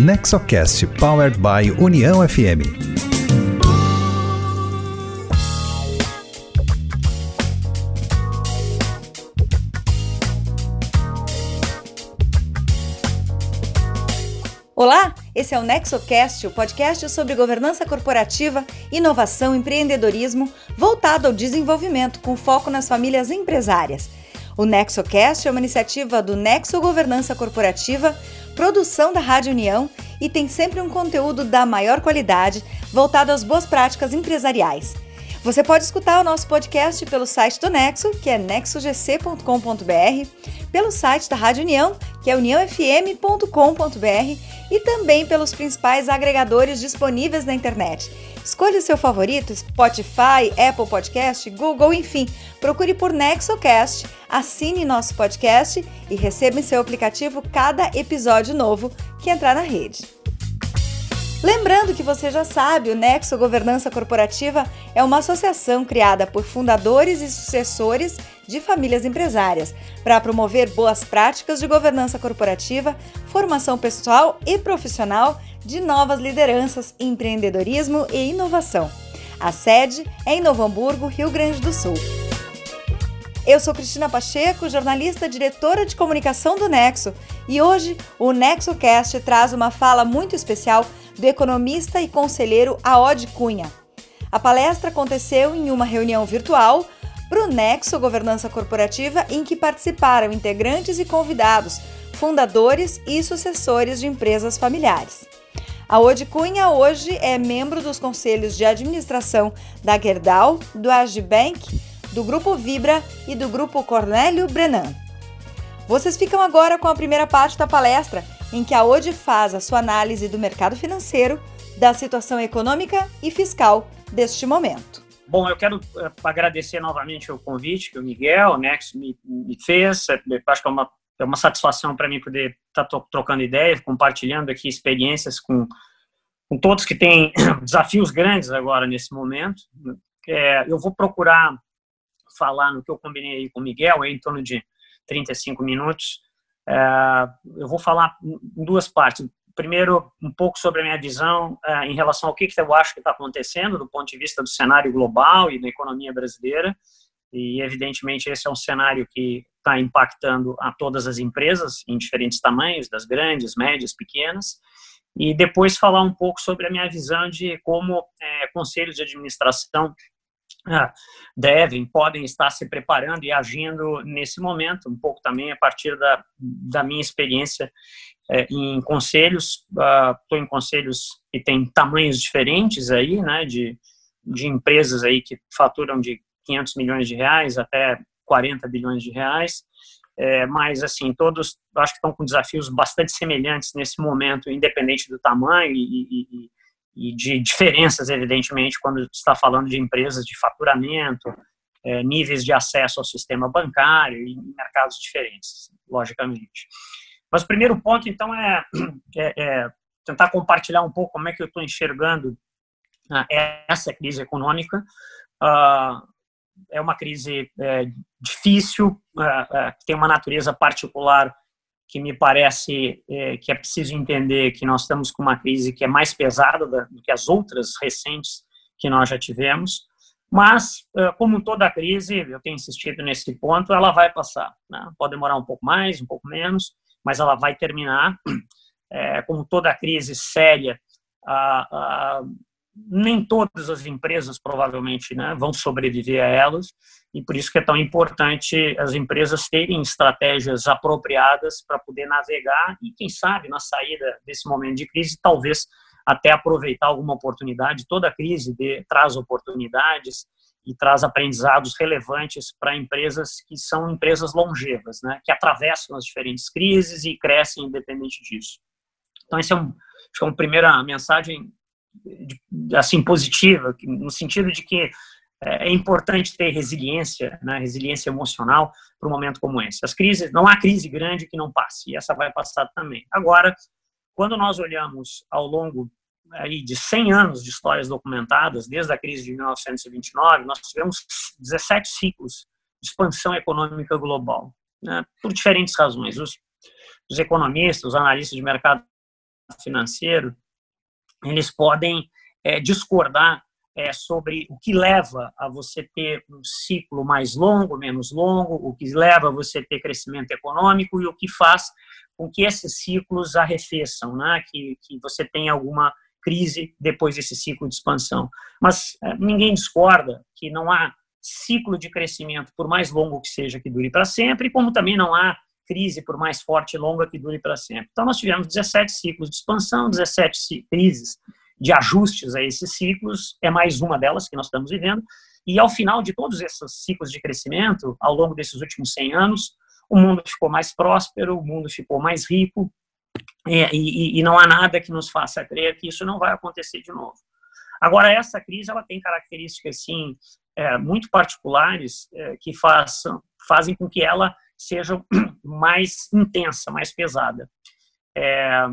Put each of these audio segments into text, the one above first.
Nexocast Powered by União FM. Olá, esse é o NexoCast, o podcast sobre governança corporativa, inovação empreendedorismo voltado ao desenvolvimento com foco nas famílias empresárias. O NexoCast é uma iniciativa do Nexo Governança Corporativa, produção da Rádio União e tem sempre um conteúdo da maior qualidade voltado às boas práticas empresariais. Você pode escutar o nosso podcast pelo site do Nexo, que é nexogc.com.br, pelo site da Rádio União, que é uniãofm.com.br, e também pelos principais agregadores disponíveis na internet. Escolha o seu favorito, Spotify, Apple Podcast, Google, enfim. Procure por NexoCast, assine nosso podcast e receba em seu aplicativo cada episódio novo que entrar na rede. Lembrando que você já sabe, o Nexo Governança Corporativa é uma associação criada por fundadores e sucessores de famílias empresárias para promover boas práticas de governança corporativa, formação pessoal e profissional de novas lideranças, empreendedorismo e inovação. A sede é em Novo Hamburgo, Rio Grande do Sul. Eu sou Cristina Pacheco, jornalista diretora de comunicação do Nexo, e hoje o NexoCast traz uma fala muito especial do economista e conselheiro Aod Cunha. A palestra aconteceu em uma reunião virtual para o Nexo Governança Corporativa, em que participaram integrantes e convidados, fundadores e sucessores de empresas familiares. A Ode Cunha hoje é membro dos conselhos de administração da Gerdau, do Agibank, do Grupo Vibra e do Grupo Cornélio Brenan. Vocês ficam agora com a primeira parte da palestra, em que a ODE faz a sua análise do mercado financeiro, da situação econômica e fiscal deste momento. Bom, eu quero uh, agradecer novamente o convite que o Miguel, Nex, me, me fez. É, acho que é uma, é uma satisfação para mim poder estar tá trocando ideias, compartilhando aqui experiências com, com todos que têm desafios grandes agora nesse momento. É, eu vou procurar falar no que eu combinei com o Miguel, em torno de 35 minutos. É, eu vou falar em duas partes. Primeiro, um pouco sobre a minha visão é, em relação ao que, que eu acho que está acontecendo do ponto de vista do cenário global e da economia brasileira. E, evidentemente, esse é um cenário que está impactando a todas as empresas em diferentes tamanhos, das grandes, médias, pequenas. E depois falar um pouco sobre a minha visão de como é, conselhos de administração devem, podem estar se preparando e agindo nesse momento, um pouco também a partir da, da minha experiência é, em conselhos. Estou uh, em conselhos que têm tamanhos diferentes aí, né, de, de empresas aí que faturam de 500 milhões de reais até 40 bilhões de reais. É, mas, assim, todos acho que estão com desafios bastante semelhantes nesse momento, independente do tamanho e, e de diferenças, evidentemente, quando está falando de empresas de faturamento, é, níveis de acesso ao sistema bancário e mercados diferentes, logicamente. Mas o primeiro ponto, então, é, é, é tentar compartilhar um pouco como é que eu estou enxergando ah, essa crise econômica. Ah, é uma crise é, difícil, ah, tem uma natureza particular que me parece é, que é preciso entender que nós estamos com uma crise que é mais pesada do que as outras recentes que nós já tivemos, mas, como toda crise, eu tenho insistido nesse ponto, ela vai passar. Né? Pode demorar um pouco mais, um pouco menos, mas ela vai terminar. É, como toda crise séria, a, a, nem todas as empresas provavelmente né, vão sobreviver a elas e por isso que é tão importante as empresas terem estratégias apropriadas para poder navegar e quem sabe na saída desse momento de crise talvez até aproveitar alguma oportunidade. Toda crise de, traz oportunidades e traz aprendizados relevantes para empresas que são empresas longevas né que atravessam as diferentes crises e crescem independente disso. Então esse é um acho que é uma primeira mensagem assim positiva, no sentido de que é, é importante ter resiliência, né, resiliência emocional para um momento como esse. As crises, não há crise grande que não passe, e essa vai passar também. Agora, quando nós olhamos ao longo aí de 100 anos de histórias documentadas, desde a crise de 1929, nós tivemos 17 ciclos de expansão econômica global, né, por diferentes razões. Os, os economistas, os analistas de mercado financeiro, eles podem é, discordar é, sobre o que leva a você ter um ciclo mais longo, menos longo, o que leva a você ter crescimento econômico e o que faz com que esses ciclos arrefeçam, né? que, que você tenha alguma crise depois desse ciclo de expansão. Mas é, ninguém discorda que não há ciclo de crescimento, por mais longo que seja, que dure para sempre, como também não há crise, por mais forte e longa, que dure para sempre. Então, nós tivemos 17 ciclos de expansão, 17 crises de ajustes a esses ciclos, é mais uma delas que nós estamos vivendo, e ao final de todos esses ciclos de crescimento, ao longo desses últimos 100 anos, o mundo ficou mais próspero, o mundo ficou mais rico, é, e, e, não há nada que nos faça crer que isso não vai acontecer de novo. Agora, essa crise ela tem características, sim, é, muito particulares é, que façam, fazem com que ela seja mais intensa, mais pesada. É,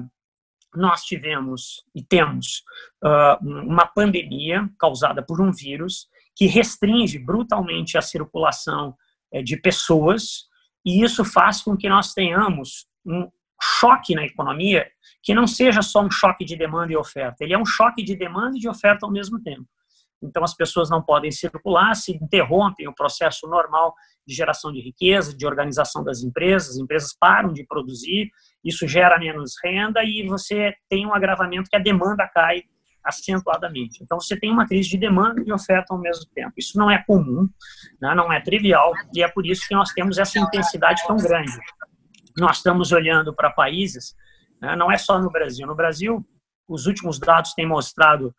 nós tivemos e temos uh, uma pandemia causada por um vírus que restringe brutalmente a circulação é, de pessoas, e isso faz com que nós tenhamos um choque na economia que não seja só um choque de demanda e oferta, ele é um choque de demanda e de oferta ao mesmo tempo. Então, as pessoas não podem circular, se interrompem o processo normal de geração de riqueza, de organização das empresas, as empresas param de produzir, isso gera menos renda e você tem um agravamento que a demanda cai acentuadamente. Então, você tem uma crise de demanda e de oferta ao mesmo tempo. Isso não é comum, né? não é trivial, e é por isso que nós temos essa intensidade tão grande. Nós estamos olhando para países, né? não é só no Brasil. No Brasil, os últimos dados têm mostrado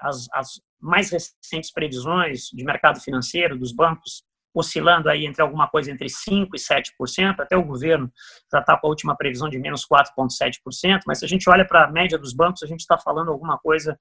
as, as mais recentes previsões de mercado financeiro dos bancos oscilando aí entre alguma coisa entre 5% e 7%, até o governo já está com a última previsão de menos 4,7%, mas se a gente olha para a média dos bancos, a gente está falando alguma coisa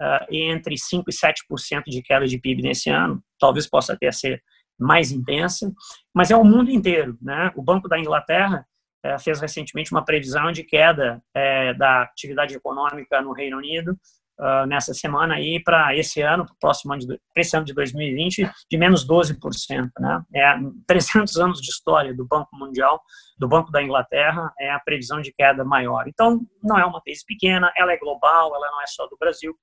uh, entre 5% e 7% de queda de PIB nesse ano, talvez possa até ser mais intensa, mas é o mundo inteiro. Né? O Banco da Inglaterra uh, fez recentemente uma previsão de queda uh, da atividade econômica no Reino Unido uh, nessa semana aí para esse ano, para próximo ano, de, esse ano de 2020, de menos 12%. Né? É 300 anos de história do Banco Mundial, do Banco da Inglaterra, é a previsão de queda maior. Então, não é uma crise pequena, ela é global, ela não é só do Brasil.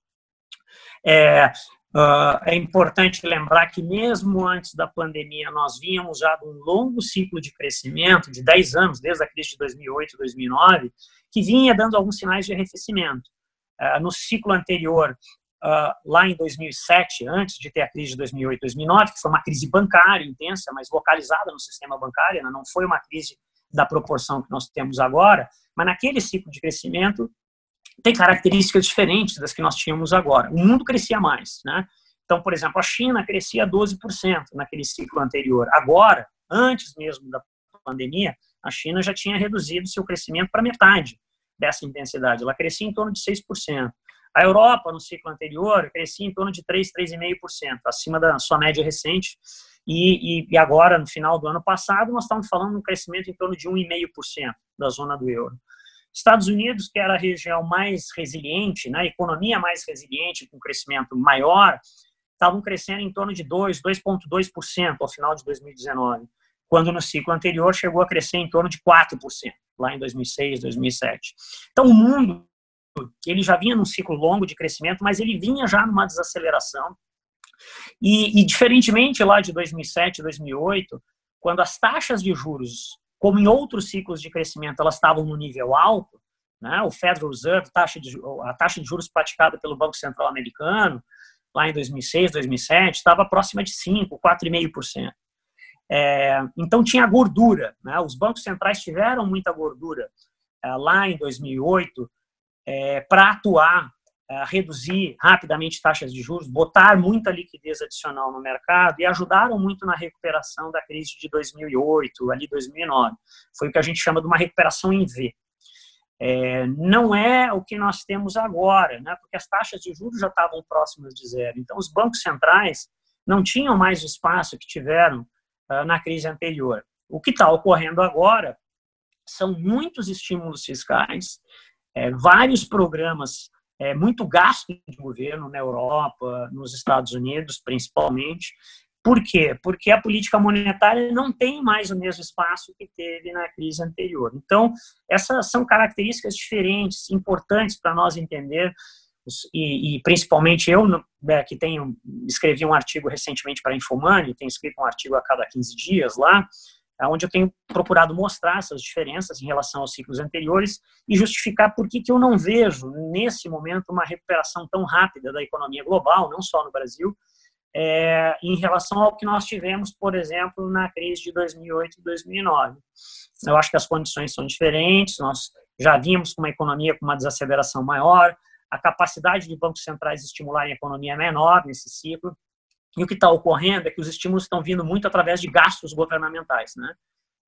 É, Uh, é importante lembrar que, mesmo antes da pandemia, nós vínhamos já de um longo ciclo de crescimento, de 10 anos, desde a crise de 2008, 2009, que vinha dando alguns sinais de arrefecimento. Ah, no ciclo anterior, uh, lá em 2007, antes de ter a crise de 2008, 2009, que foi uma crise bancária intensa, mas localizada no sistema bancário, né? não foi uma crise da proporção que nós temos agora, mas naquele ciclo de crescimento tem características diferentes das que nós tínhamos agora. O mundo crescia mais, né? Então, por exemplo, a China crescia 12% naquele ciclo anterior. Agora, antes mesmo da pandemia, a China já tinha reduzido seu crescimento para metade dessa intensidade. Ela crescia em torno de 6%. A Europa, no ciclo anterior, crescia em torno de 3, 3,5%, acima da sua média recente. E, e, e, agora, no final do ano passado, nós estamos falando de um crescimento em torno de 1,5% da zona do euro. Estados Unidos, que era a região mais resiliente, né, a economia mais resiliente, com crescimento maior, estavam crescendo em torno de 2, 2,2% ao final de 2019, quando no ciclo anterior chegou a crescer em torno de 4% lá em 2006, 2007. Então, o mundo ele já vinha num ciclo longo de crescimento, mas ele vinha já numa desaceleração. E, e diferentemente lá de 2007, 2008, quando as taxas de juros, como em outros ciclos de crescimento, elas estavam no nível alto, né, o Federal Reserve, taxa de, a taxa de juros praticada pelo Banco Central Americano, lá em 2006, 2007, estava próxima de 5, 4,5%. É, então tinha gordura, né? os bancos centrais tiveram muita gordura é, lá em 2008 é, para atuar, é, reduzir rapidamente taxas de juros, botar muita liquidez adicional no mercado e ajudaram muito na recuperação da crise de 2008, ali 2009. Foi o que a gente chama de uma recuperação em V. É, não é o que nós temos agora, né? porque as taxas de juros já estavam próximas de zero. Então, os bancos centrais não tinham mais o espaço que tiveram na crise anterior. O que está ocorrendo agora são muitos estímulos fiscais, é, vários programas, é, muito gasto de governo na Europa, nos Estados Unidos, principalmente, Por quê? Porque a política monetária não tem mais o mesmo espaço que teve na crise anterior. Então, essas são características diferentes, importantes para nós entender, e, e, principalmente eu, né, que tenho, escrevi um artigo recentemente para a Infomoney, tenho escrito um artigo a cada 15 dias lá, onde eu tenho procurado mostrar essas diferenças em relação aos ciclos anteriores e justificar por que, que eu não vejo, nesse momento, uma recuperação tão rápida da economia global, não só no Brasil, é, em relação ao que nós tivemos, por exemplo, na crise de 2008 e 2009. Eu acho que as condições são diferentes, nós já vimos uma economia com uma desaceleração maior, a capacidade de bancos centrais estimularem a economia é menor nesse ciclo, e o que está ocorrendo é que os estímulos estão vindo muito através de gastos governamentais, né?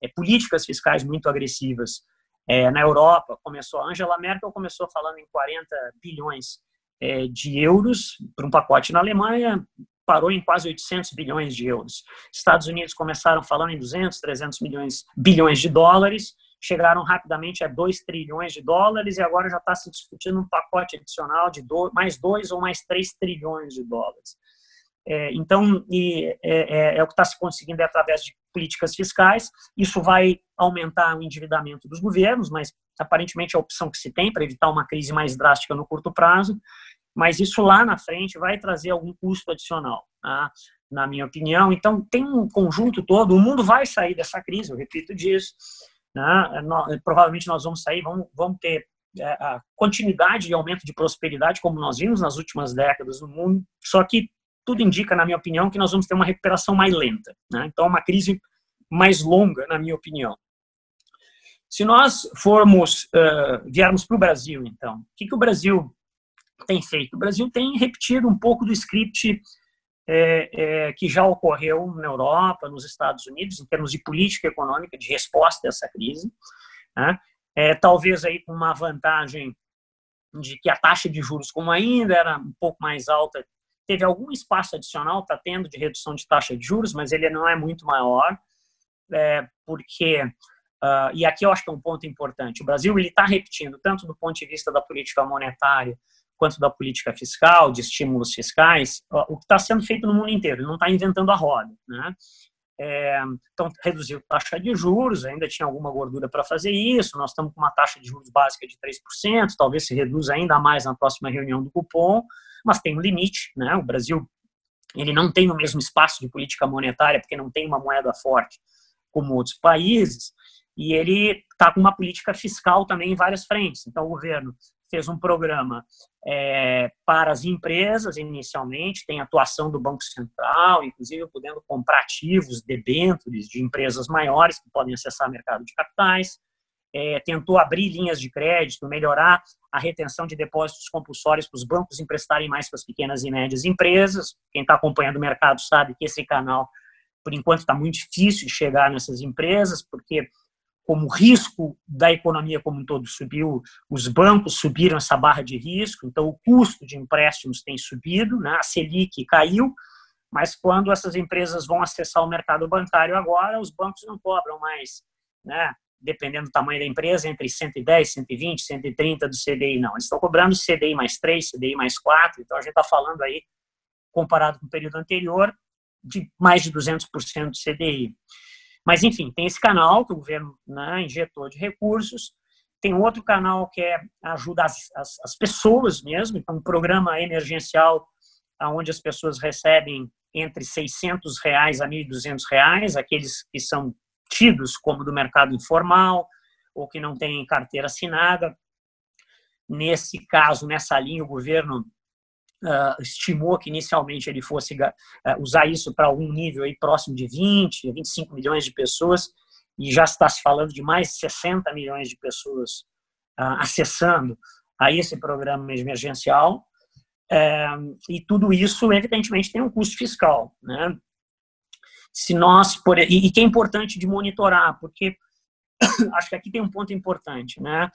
É, políticas fiscais muito agressivas. É, na Europa, começou, Angela Merkel começou falando em 40 bilhões é, de euros para um pacote na Alemanha, parou em quase 800 bilhões de euros. Estados Unidos começaram falando em 200, 300 milhões, bilhões de dólares, chegaram rapidamente a 2 trilhões de dólares e agora já está se discutindo um pacote adicional de do, mais 2 ou mais 3 trilhões de dólares. É, então, e, é, é, é, o que está se conseguindo é através de políticas fiscais. Isso vai aumentar o endividamento dos governos, mas aparentemente é a opção que se tem para evitar uma crise mais drástica no curto prazo. Mas isso lá na frente vai trazer algum custo adicional, tá? na minha opinião. Então, tem um conjunto todo. O mundo vai sair dessa crise, eu repito disso. Né? Provavelmente nós vamos sair, vamos, vamos ter é, a continuidade de aumento de prosperidade, como nós vimos nas últimas décadas no mundo, só que tudo indica, na minha opinião, que nós vamos ter uma recuperação mais lenta. Né? Então, uma crise mais longa, na minha opinião. Se nós formos, uh, viermos para o Brasil, então, o que, que o Brasil tem feito? O Brasil tem repetido um pouco do script é, é, que já ocorreu na Europa, nos Estados Unidos, em termos de política econômica, de resposta a essa crise. Né? É, talvez aí com uma vantagem de que a taxa de juros, como ainda era um pouco mais alta, teve algum espaço adicional, está tendo de redução de taxa de juros, mas ele não é muito maior, é, porque, uh, e aqui eu acho que é um ponto importante, o Brasil ele está repetindo, tanto do ponto de vista da política monetária, quanto da política fiscal, de estímulos fiscais, o que está sendo feito no mundo inteiro, não está inventando a roda, né? É, então, reduziu a taxa de juros, ainda tinha alguma gordura para fazer isso. Nós estamos com uma taxa de juros básica de 3%, talvez se reduza ainda mais na próxima reunião do cupom mas tem um limite, né? O Brasil ele não tem o mesmo espaço de política monetária porque não tem uma moeda forte como outros países e ele está com uma política fiscal também em várias frentes. Então o governo fez um programa é, para as empresas inicialmente, tem atuação do Banco Central, inclusive podendo comprar ativos, debêntures de empresas maiores que podem acessar o mercado de capitais é, tentou abrir linhas de crédito, melhorar a retenção de depósitos compulsórios para os bancos emprestarem mais para as pequenas e médias empresas. Quem está acompanhando o mercado sabe que esse canal, por enquanto, está muito difícil de chegar nessas empresas, porque como o risco da economia como um todo subiu, os bancos subiram essa barra de risco, então o custo de empréstimos tem subido, né? a Selic caiu, mas quando essas empresas vão acessar o mercado bancário agora, os bancos não cobram mais né, dependendo do tamanho da empresa, entre 110, 120, 130 do CDI. Não, eles estão cobrando CDI mais 3, CDI mais 4, então a gente está falando aí, comparado com o período anterior, de mais de 200% do CDI. Mas, enfim, tem esse canal que o governo né, injetou de recursos, tem outro canal que é ajuda as, as, as pessoas mesmo, então um programa emergencial onde as pessoas recebem entre 600 reais a 1.200 reais, aqueles que são tidos como do mercado informal ou que não têm carteira assinada. Nesse caso, nessa linha, o governo uh, estimou que inicialmente ele fosse uh, usar isso para algum nível aí próximo de 20, 25 milhões de pessoas, e já está se falando de mais de 60 milhões de pessoas uh, acessando a esse programa emergencial. Eh, e tudo isso, evidentemente, tem um custo fiscal. Né? se nós por, e, e que é importante de monitorar, porque acho que aqui tem um ponto importante, né?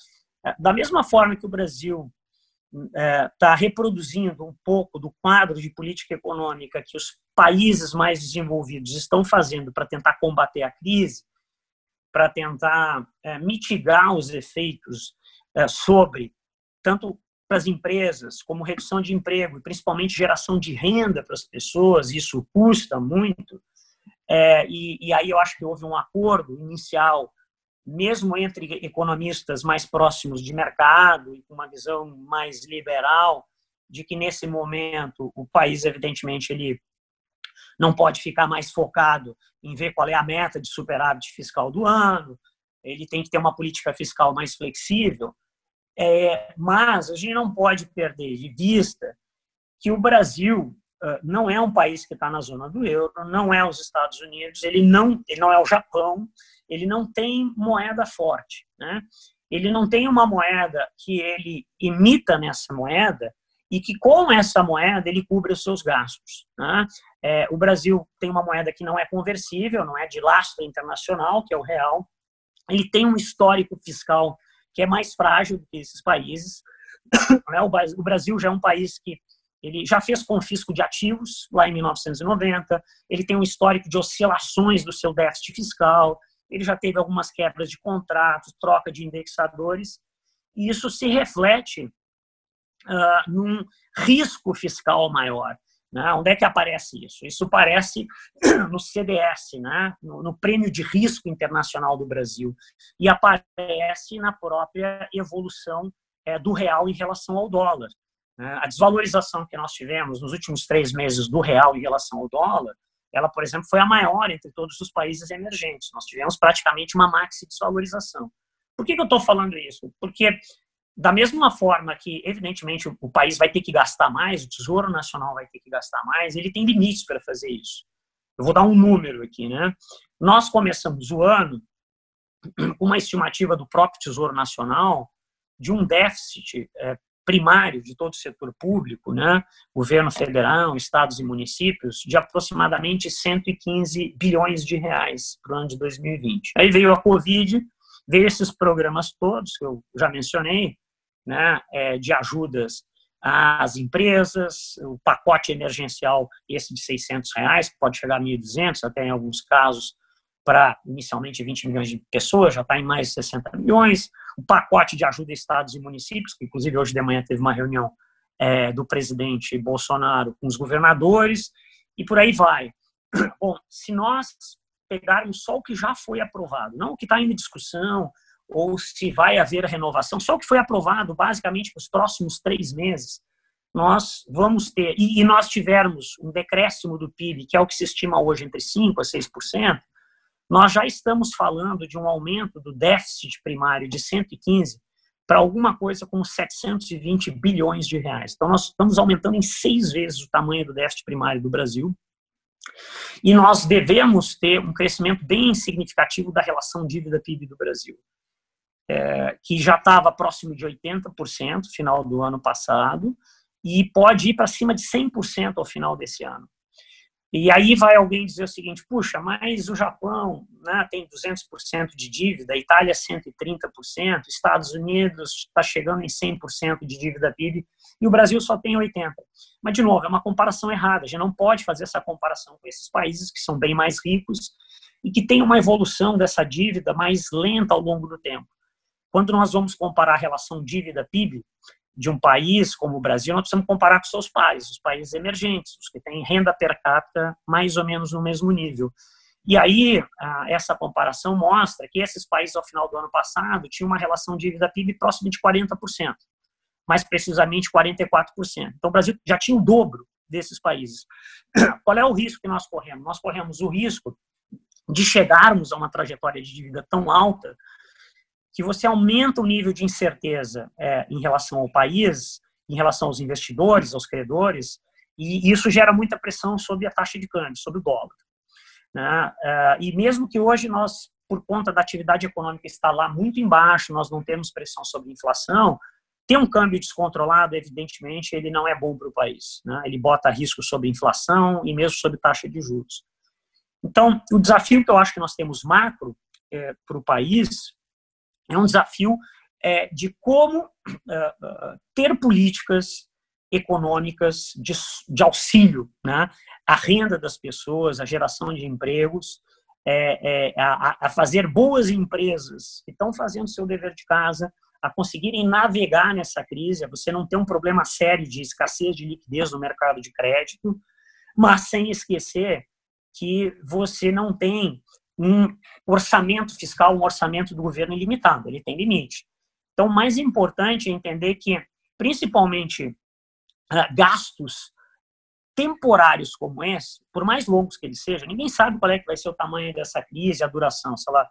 Da mesma forma que o Brasil está é, reproduzindo um pouco do quadro de política econômica que os países mais desenvolvidos estão fazendo para tentar combater a crise, para tentar é, mitigar os efeitos é, sobre tanto para as empresas, como redução de emprego, principalmente geração de renda para as pessoas, isso custa muito. É, e, e, aí eu acho que houve um acordo inicial, mesmo entre economistas mais próximos de mercado e com uma visão mais liberal, de que nesse momento o país, evidentemente, ele não pode ficar mais focado em ver qual é a meta de superávit fiscal do ano, ele tem que ter uma política fiscal mais flexível, é, mas a gente não pode perder de vista que o Brasil não é um país que está na zona do euro, não é os Estados Unidos, ele não, ele não é o Japão, ele não tem moeda forte, né? Ele não tem uma moeda que ele imita nessa moeda e que com essa moeda ele cubra os seus gastos. Né? É, o Brasil tem uma moeda que não é conversível, não é de lastro internacional, que é o real. Ele tem um histórico fiscal que é mais frágil do que esses países. Né? O Brasil já é um país que ele já fez confisco de ativos lá em 1990, ele tem um histórico de oscilações do seu déficit fiscal, ele já teve algumas quebras de contratos, troca de indexadores, e isso se reflete uh, num risco fiscal maior. Né? Onde é que aparece isso? Isso aparece no CDS, né? no, no Prêmio de Risco Internacional do Brasil, e aparece na própria evolução é, do real em relação ao dólar. Né? A desvalorização que nós tivemos nos últimos três meses do real em relação ao dólar, ela, por exemplo, foi a maior entre todos os países emergentes. Nós tivemos praticamente uma maxi desvalorização. Por que, que eu estou falando isso? Porque da mesma forma que, evidentemente, o país vai ter que gastar mais, o Tesouro Nacional vai ter que gastar mais, ele tem limites para fazer isso. Eu vou dar um número aqui, né? Nós começamos o ano com uma estimativa do próprio Tesouro Nacional de um déficit é, primário de todo o setor público, né? Governo federal, estados e municípios, de aproximadamente 115 bilhões de reais para o ano de 2020. Aí veio a Covid, veio esses programas todos que eu já mencionei, né, é, de ajudas às empresas, o pacote emergencial, esse de 600 reais, que pode chegar a 1.200, até em alguns casos, para inicialmente 20 milhões de pessoas, já está em mais de 60 milhões, o pacote de ajuda a estados e municípios, que inclusive hoje de manhã teve uma reunião é, do presidente Bolsonaro com os governadores, e por aí vai. Bom, se nós pegarmos só o que já foi aprovado, não o que está em discussão, ou se vai haver renovação, só o que foi aprovado basicamente para os próximos três meses, nós vamos ter, e, nós tivermos um decréscimo do PIB, que é o que se estima hoje entre 5% a 6%, nós já estamos falando de um aumento do déficit primário de 115 para alguma coisa como 720 bilhões de reais. Então, nós estamos aumentando em seis vezes o tamanho do déficit primário do Brasil. E nós devemos ter um crescimento bem significativo da relação dívida-PIB do Brasil é, que já estava próximo de 80% no final do ano passado e pode ir para cima de 100% ao final desse ano. E aí vai alguém dizer o seguinte, puxa, mas o Japão né, tem 200% de dívida, Itália 130%, Estados Unidos está chegando em 100% de dívida PIB e o Brasil só tem 80%. Mas, de novo, é uma comparação errada, a gente não pode fazer essa comparação com esses países que são bem mais ricos e que têm uma evolução dessa dívida mais lenta ao longo do tempo. Quando nós vamos comparar a relação dívida-PIB de um país como o Brasil, nós precisamos comparar com seus pares, os países emergentes, os que têm renda per capita mais ou menos no mesmo nível. E aí, essa comparação mostra que esses países, ao final do ano passado, tinham uma relação dívida-PIB próxima de 40%, mais precisamente 44%. Então, o Brasil já tinha o dobro desses países. Qual é o risco que nós corremos? Nós corremos o risco de chegarmos a uma trajetória de dívida tão alta que você aumenta o nível de incerteza é, em relação ao país, em relação aos investidores, aos credores, e isso gera muita pressão sobre a taxa de câmbio, sobre o dólar. Né? É, e mesmo que hoje nós, por conta da atividade econômica estar lá muito embaixo, nós não temos pressão sobre inflação, ter um câmbio descontrolado, evidentemente, ele não é bom para o país. Né? Ele bota risco sobre inflação e mesmo sobre taxa de juros. Então, o desafio que eu acho que nós temos macro é, para o país é um desafio é, de como uh, ter políticas econômicas de, de auxílio né, à renda das pessoas, à geração de empregos, é, é, a, a, fazer boas empresas que estão fazendo seu dever de casa, a conseguirem navegar nessa crise, a você não ter um problema sério de escassez de liquidez no mercado de crédito, mas sem esquecer que você não tem um orçamento fiscal, um orçamento do governo ilimitado, ele tem limite. Então, o mais importante é entender que, principalmente, ah, gastos temporários como esse, por mais longos que eles sejam, ninguém sabe qual é que vai ser o tamanho dessa crise, a duração, se ela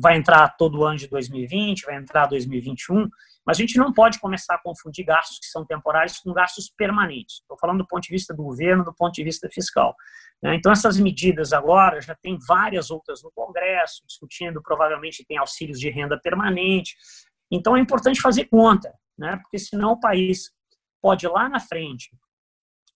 vai entrar todo ano de 2020, vai entrar 2021, mas a gente não pode começar a confundir gastos que são temporários com gastos permanentes. Estou falando do ponto de vista do governo, do ponto de vista fiscal. Né? Então, essas medidas agora já tem várias outras no Congresso, discutindo, provavelmente tem auxílios de renda permanente. Então, é importante fazer conta, né? porque senão o país pode lá na frente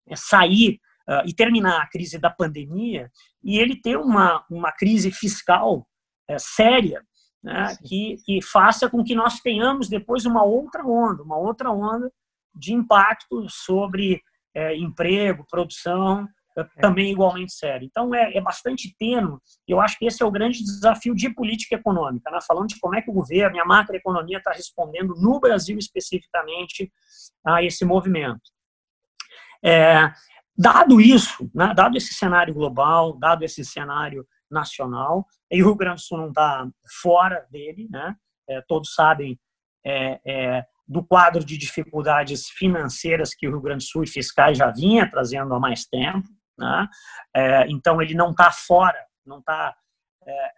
é sair uh, e terminar a crise da pandemia e ele ter uma, uma crise fiscal é, séria né, que, que faça com que nós tenhamos depois uma outra onda, uma outra onda de impacto sobre é, emprego, produção, é, também igualmente sério. Então, é, é bastante tênue, eu acho que esse é o grande desafio de política econômica, né? falando de como é que o governo e a macroeconomia está respondendo no Brasil especificamente a esse movimento. É, dado isso, né, dado esse cenário global, dado esse cenário nacional, e o Rio Grande do Sul não está fora dele, né, é, todos sabem é, é, do quadro de dificuldades financeiras que o Rio Grande do Sul e fiscais já vinha trazendo há mais tempo, né, é, então ele não está fora, não está é,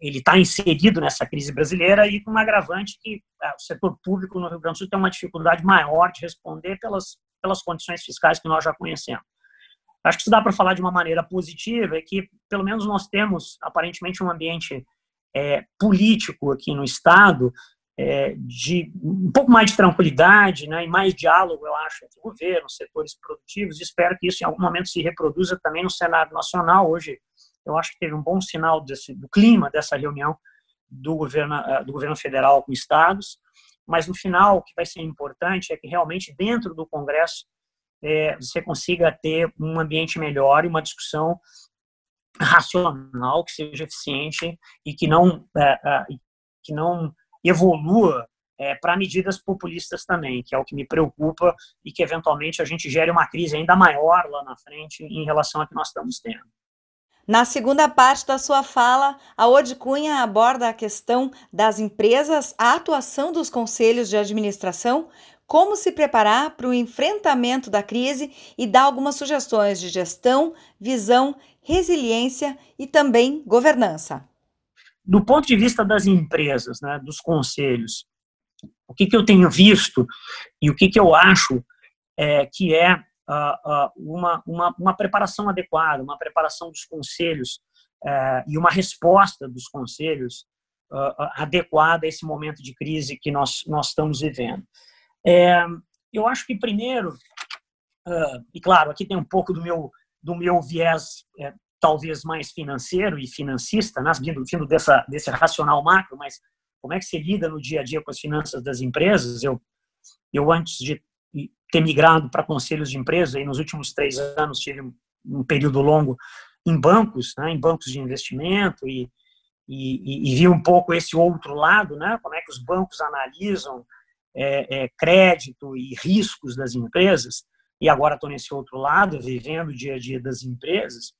ele está inserido nessa crise brasileira e com um agravante que o setor público no Rio Grande do Sul tem uma dificuldade maior de responder pelas pelas condições fiscais que nós já conhecemos. Acho que isso dá para falar de uma maneira positiva, é que pelo menos nós temos aparentemente um ambiente é, político aqui no Estado é, de um pouco mais de tranquilidade né, e mais diálogo, eu acho, entre o governo, setores produtivos. Espero que isso em algum momento se reproduza também no Senado Nacional. Hoje, eu acho que teve um bom sinal desse, do clima dessa reunião do governo, é, do governo federal com estados. Mas no final, o que vai ser importante é que realmente dentro do Congresso é, você consiga ter um ambiente melhor e uma discussão racional que seja eficiente e que não é, é, que não evolua é, para medidas populistas também, que é o que me preocupa e que eventualmente a gente gere uma crise ainda maior lá na frente em relação a que nós estamos tendo. Na segunda parte da sua fala, a Ode Cunha aborda a questão das empresas, a atuação dos conselhos de administração, como se preparar para o enfrentamento da crise e dá algumas sugestões de gestão, visão, resiliência e também governança. Do ponto de vista das empresas, né, dos conselhos, o que, que eu tenho visto e o que, que eu acho é, que é uma, uma, uma preparação adequada, uma preparação dos conselhos é, e uma resposta dos conselhos adequada a esse momento de crise que nós, nós estamos vivendo. É, eu acho que primeiro, e claro, aqui tem um pouco do meu, do meu viés é, talvez mais financeiro e financista, né, vindo, vindo dessa, desse racional macro, mas como é que se lida no dia a dia com as finanças das empresas? Eu, eu antes de ter migrado para conselhos de empresa, e nos últimos três anos tive um período longo em bancos, né, em bancos de investimento, e, e, e, vi um pouco esse outro lado, né, como é que os bancos analisam é, é, crédito e riscos das empresas, e agora estou nesse outro lado, vivendo o dia a dia das empresas.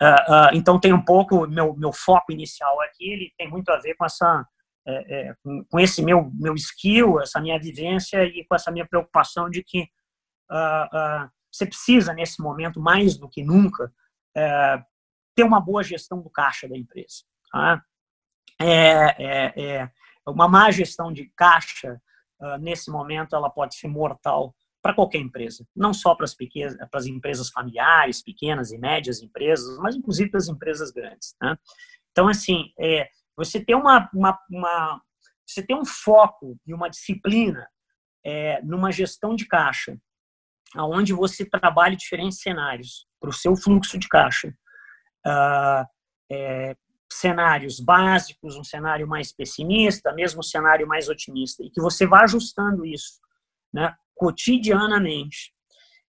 Uh, uh, então tem um pouco, meu, meu foco inicial aqui, ele tem muito a ver com essa é, é, com, esse meu, meu skill, essa minha vivência e com essa minha preocupação de que uh, uh, você precisa, nesse momento, mais do que nunca, uh, ter uma boa gestão do caixa da empresa. Tá? É, é, é, uma má gestão de caixa, nesse momento, ela pode ser mortal para qualquer empresa, não só para as pequenas, para as empresas familiares, pequenas e médias empresas, mas inclusive para as empresas grandes. Né? Então, assim, é, você ter uma, uma, uma você ter um foco e uma disciplina é, numa gestão de caixa, aonde você trabalhe diferentes cenários para o seu fluxo de caixa, uh, é, cenários básicos, um cenário mais pessimista, mesmo um cenário mais otimista, e que você vá ajustando isso, né, cotidianamente,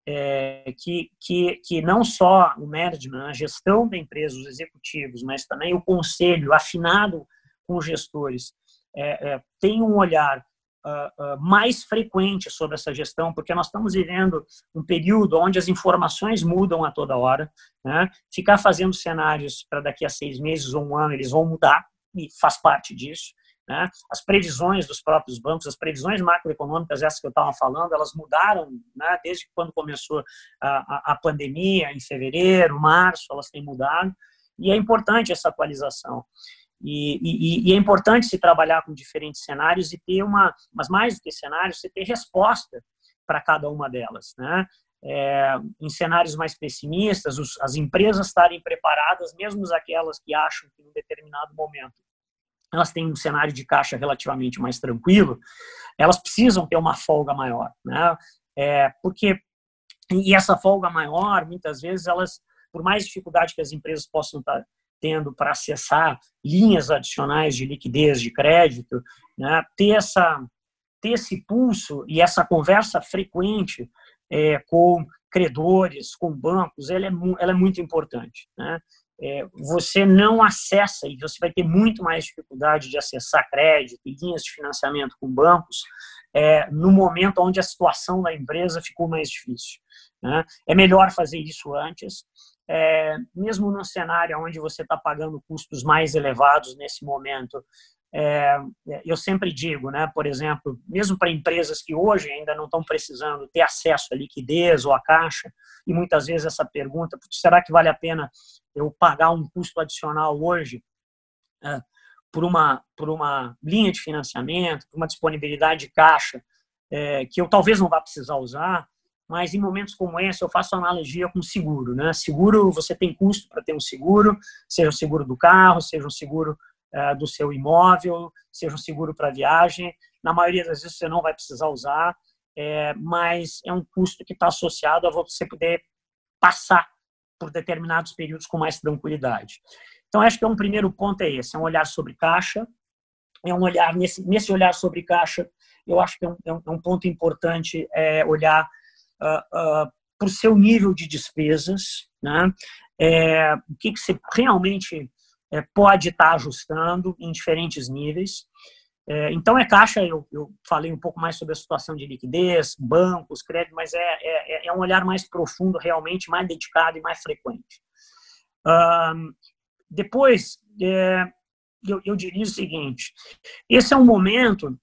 é, que, que, que não só o management, a gestão da empresa, os executivos, mas também o conselho afinado com os gestores, é, é, tenham um olhar uh, uh, mais frequente sobre essa gestão, porque nós estamos vivendo um período onde as informações mudam a toda hora. Né? Ficar fazendo cenários para daqui a seis meses ou um ano, eles vão mudar, e faz parte disso. Né? As previsões dos próprios bancos, as previsões macroeconômicas, essas que eu estava falando, elas mudaram né? desde quando começou a, a, a pandemia, em fevereiro, março, elas têm mudado, e é importante essa atualização. E, e, e, é importante se trabalhar com diferentes cenários e ter uma, mas mais do que cenários, você ter resposta para cada uma delas, né? É, em cenários mais pessimistas, os, as empresas estarem preparadas, mesmo aquelas que acham que em um determinado momento elas têm um cenário de caixa relativamente mais tranquilo, elas precisam ter uma folga maior, né? É, porque e essa folga maior, muitas vezes elas, por mais dificuldade que as empresas possam estar tendo para acessar linhas adicionais de liquidez de crédito, né, ter essa ter esse pulso e essa conversa frequente é, com credores, com bancos, ela é, ela é muito importante. Né? É, você não acessa e você vai ter muito mais dificuldade de acessar crédito e linhas de financiamento com bancos é, no momento onde a situação da empresa ficou mais difícil. Né? É melhor fazer isso antes é, mesmo no cenário onde você está pagando custos mais elevados nesse momento, é, eu sempre digo, né, por exemplo, mesmo para empresas que hoje ainda não estão precisando ter acesso à liquidez ou à caixa, e muitas vezes essa pergunta, será que vale a pena eu pagar um custo adicional hoje é, por, uma, por uma linha de financiamento, por uma disponibilidade de caixa é, que eu talvez não vá precisar usar? Mas em momentos como esse eu faço analogia com seguro, né? Seguro, você tem custo para ter um seguro, seja o seguro do carro, seja o seguro uh, do seu imóvel, seja um seguro para viagem. Na maioria das vezes você não vai precisar usar, é, mas é um custo que está associado a você poder passar por determinados períodos com mais tranquilidade. Então acho que é um primeiro ponto é esse, é um olhar sobre caixa, é um olhar nesse nesse olhar sobre caixa, eu acho que é um, é um é ponto importante é olhar uh, uh, por seu nível de despesas, né? É, o que, que você realmente é, pode estar tá ajustando em diferentes níveis. É, então, é caixa, eu, eu, falei um pouco mais sobre a situação de liquidez, bancos, crédito, mas é, é, é um olhar mais profundo, realmente, mais dedicado e mais frequente. depois, é, eu, eu diria o seguinte: esse é um momento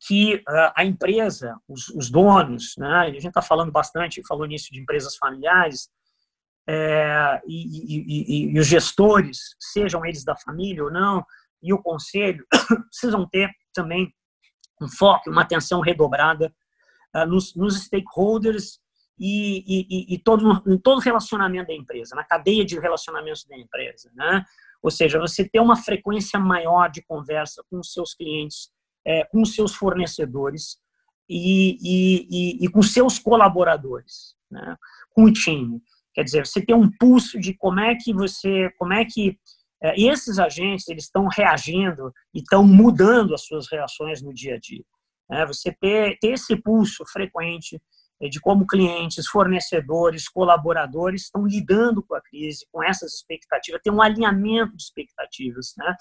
que uh, a empresa, os, os donos, né, a gente está falando bastante, falou nisso de empresas familiares, é, e, e, e, e, os gestores, sejam eles da família ou não, e o conselho, precisam ter também um foco, uma atenção redobrada uh, nos, nos, stakeholders e, todo, em todo relacionamento da empresa, na cadeia de relacionamentos da empresa. Né? Ou seja, você ter uma frequência maior de conversa com os seus clientes, é, com seus fornecedores e, e, e, e, com seus colaboradores, né? com o time. Quer dizer, você tem um pulso de como é que você, como é que é, esses agentes eles estão reagindo e estão mudando as suas reações no dia a dia. Né? Você ter, ter esse pulso frequente é, de como clientes, fornecedores, colaboradores estão lidando com a crise, com essas expectativas, ter um alinhamento de expectativas, né?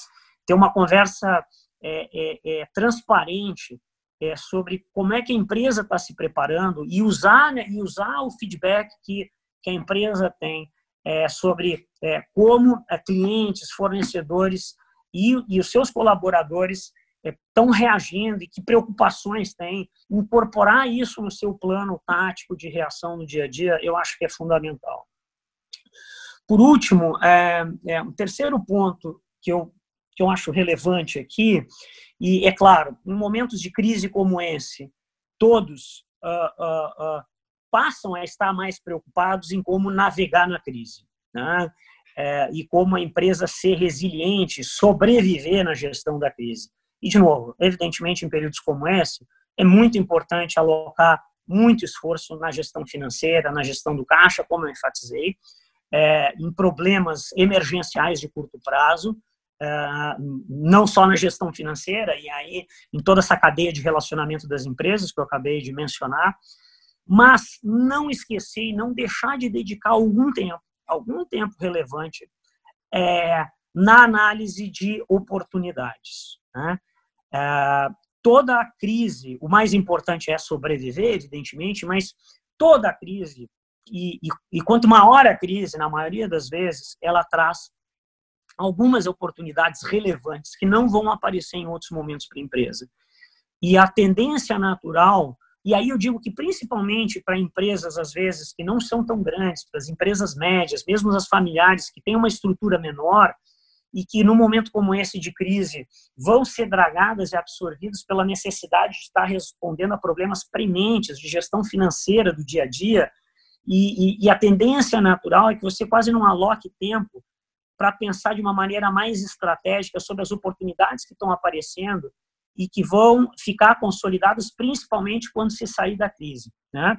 ter uma conversa é, é, é, transparente é, sobre como é que a empresa está se preparando e usar, né, e usar o feedback que, que a empresa tem é, sobre como clientes, fornecedores e, e os seus colaboradores estão reagindo e que preocupações têm, incorporar isso no seu plano tático de reação no dia a dia, eu acho que é fundamental. Por último, é, é, um terceiro ponto que eu que eu acho relevante aqui, e é claro, em momentos de crise como esse, todos uh, uh, uh, passam a estar mais preocupados em como navegar na crise, né? É, e como a empresa ser resiliente, sobreviver na gestão da crise. E, de novo, evidentemente, em períodos como esse, é muito importante alocar muito esforço na gestão financeira, na gestão do caixa, como eu enfatizei, é, em problemas emergenciais de curto prazo, não só na gestão financeira, e aí em toda essa cadeia de relacionamento das empresas que eu acabei de mencionar, mas não esquecer e não deixar de dedicar algum tempo, algum tempo relevante é, na análise de oportunidades. Né? É, toda a crise, o mais importante é sobreviver, evidentemente, mas toda a crise, e, e, e quanto maior a crise, na maioria das vezes, ela traz algumas oportunidades relevantes que não vão aparecer em outros momentos para a empresa. E a tendência natural, e aí eu digo que principalmente para empresas, às vezes, que não são tão grandes, para as empresas médias, mesmo as familiares, que têm uma estrutura menor, e que num momento como esse de crise vão ser dragadas e absorvidas pela necessidade de estar respondendo a problemas prementes de gestão financeira do dia a dia, e, e, e a tendência natural é que você quase não aloque tempo para pensar de uma maneira mais estratégica sobre as oportunidades que estão aparecendo e que vão ficar consolidadas principalmente quando se sair da crise, né?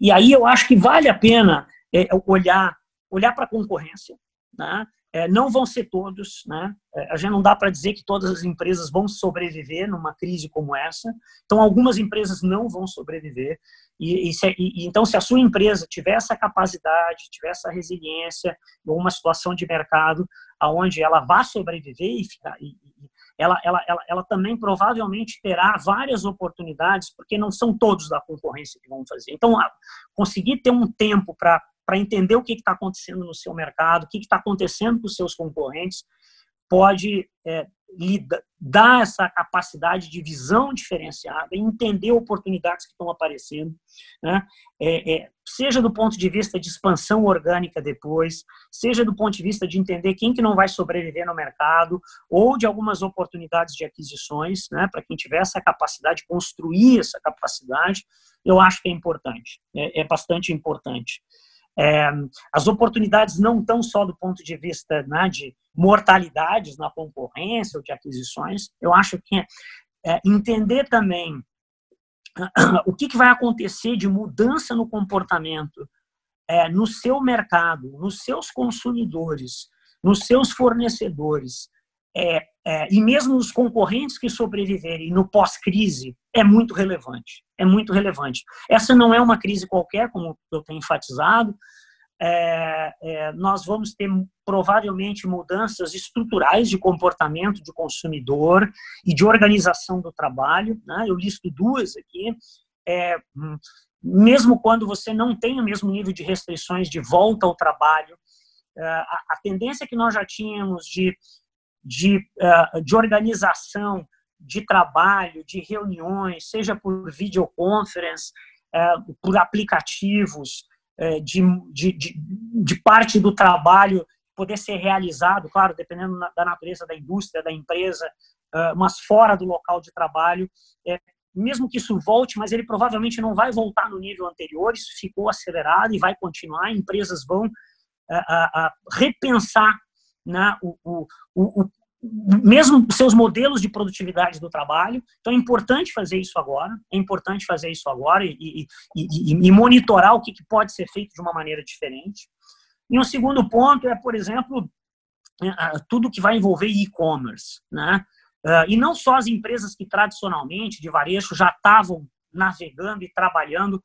E aí eu acho que vale a pena é, olhar olhar para a concorrência, né? É, não vão ser todos, né? É, a gente não dá para dizer que todas as empresas vão sobreviver numa crise como essa. Então, algumas empresas não vão sobreviver. E, e, se, e, então, se a sua empresa tiver essa capacidade, tiver essa resiliência, uma situação de mercado aonde ela vá sobreviver e, ficar, e, ela, ela, ela, ela também provavelmente terá várias oportunidades, porque não são todos da concorrência que vão fazer. Então, conseguir ter um tempo para para entender o que está acontecendo no seu mercado, o que está acontecendo com os seus concorrentes, pode é, lhe dar essa capacidade de visão diferenciada entender oportunidades que estão aparecendo, né? É, é, seja do ponto de vista de expansão orgânica depois, seja do ponto de vista de entender quem que não vai sobreviver no mercado, ou de algumas oportunidades de aquisições, né? para quem tiver essa capacidade de construir essa capacidade, eu acho que é importante, é, é bastante importante. É, as oportunidades não estão só do ponto de vista né, de mortalidades na concorrência ou de aquisições, eu acho que é, entender também o que, que, vai acontecer de mudança no comportamento é, no seu mercado, nos seus consumidores, nos seus fornecedores, é, é, e mesmo os concorrentes que sobreviverem no pós-crise, é muito relevante. É muito relevante. Essa não é uma crise qualquer, como eu tenho enfatizado. É, é, nós vamos ter provavelmente mudanças estruturais de comportamento de consumidor e de organização do trabalho. Né? Eu listo duas aqui. É, mesmo quando você não tem o mesmo nível de restrições de volta ao trabalho, é, a, a tendência que nós já tínhamos de de, uh, de organização de trabalho, de reuniões, seja por videoconference, uh, por aplicativos, uh, de, de, de, de, parte do trabalho poder ser realizado, claro, dependendo da natureza da indústria, da empresa, mas fora do local de trabalho, mesmo que isso volte, mas ele provavelmente não vai voltar no nível anterior, isso ficou acelerado e vai continuar, empresas vão repensar né, o, o, o, mesmo seus modelos de produtividade do trabalho. Então é importante fazer isso agora, é importante fazer isso agora e, e, e, e monitorar o que, que, pode ser feito de uma maneira diferente. E um segundo ponto é, por exemplo, é, tudo que vai envolver e-commerce, né? Ah, e não só as empresas que tradicionalmente de varejo já estavam navegando e trabalhando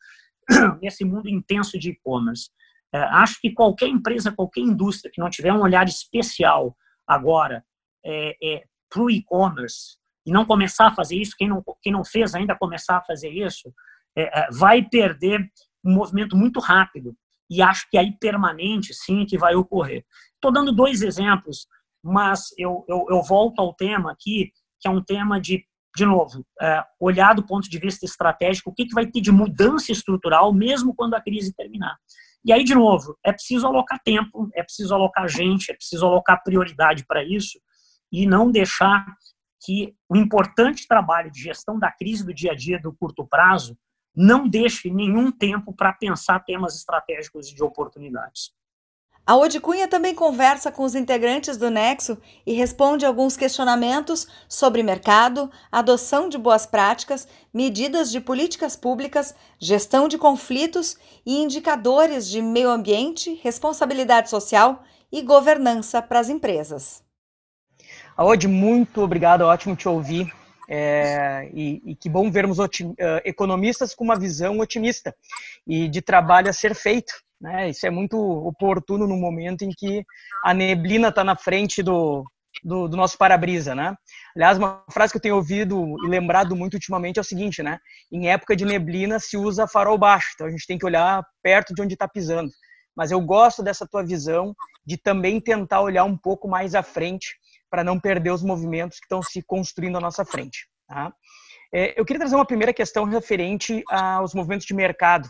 nesse mundo intenso de e-commerce. É, acho que qualquer empresa, qualquer indústria que não tiver um olhar especial agora é, é, para o e-commerce e não começar a fazer isso, quem não, quem não fez ainda começar a fazer isso, é, é, vai perder um movimento muito rápido. E acho que aí permanente, sim, que vai ocorrer. Estou dando dois exemplos, mas eu, eu, eu, volto ao tema aqui, que é um tema de, de novo, é, olhar do ponto de vista estratégico, o que, que vai ter de mudança estrutural, mesmo quando a crise terminar. E aí, de novo, é preciso alocar tempo, é preciso alocar gente, é preciso alocar prioridade para isso e não deixar que o importante trabalho de gestão da crise do dia a dia do curto prazo não deixe nenhum tempo para pensar temas estratégicos e de oportunidades. A Ode Cunha também conversa com os integrantes do Nexo e responde alguns questionamentos sobre mercado, adoção de boas práticas, medidas de políticas públicas, gestão de conflitos e indicadores de meio ambiente, responsabilidade social e governança para as empresas. Aode, muito obrigado, ótimo te ouvir. É, e, e, que bom vermos otim, uh, economistas com uma visão otimista e de trabalho a ser feito. Né? Isso é muito oportuno no momento em que a neblina está na frente do, do, do nosso para-brisa, né? Aliás, uma frase que eu tenho ouvido e lembrado muito ultimamente é o seguinte, né? Em época de neblina se usa farol baixo, então a gente tem que olhar perto de onde está pisando. Mas eu gosto dessa tua visão de também tentar olhar um pouco mais à frente para não perder os movimentos que estão se construindo à nossa frente. Tá? É, eu queria trazer uma primeira questão referente aos movimentos de mercado.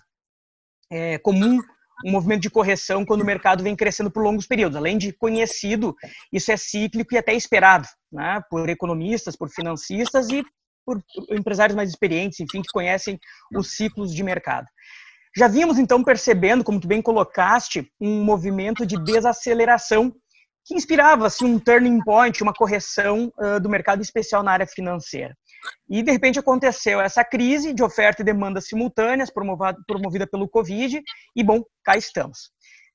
É comum um movimento de correção quando o mercado vem crescendo por longos períodos. Além de conhecido, isso é cíclico e até esperado né, por economistas, por financistas e por empresários mais experientes, enfim, que conhecem os ciclos de mercado. Já vimos então percebendo, como tu bem colocaste, um movimento de desaceleração que inspirava assim, um turning point, uma correção uh, do mercado especial na área financeira. E, de repente, aconteceu essa crise de oferta e demanda simultâneas, promovida pelo Covid, e, bom, cá estamos.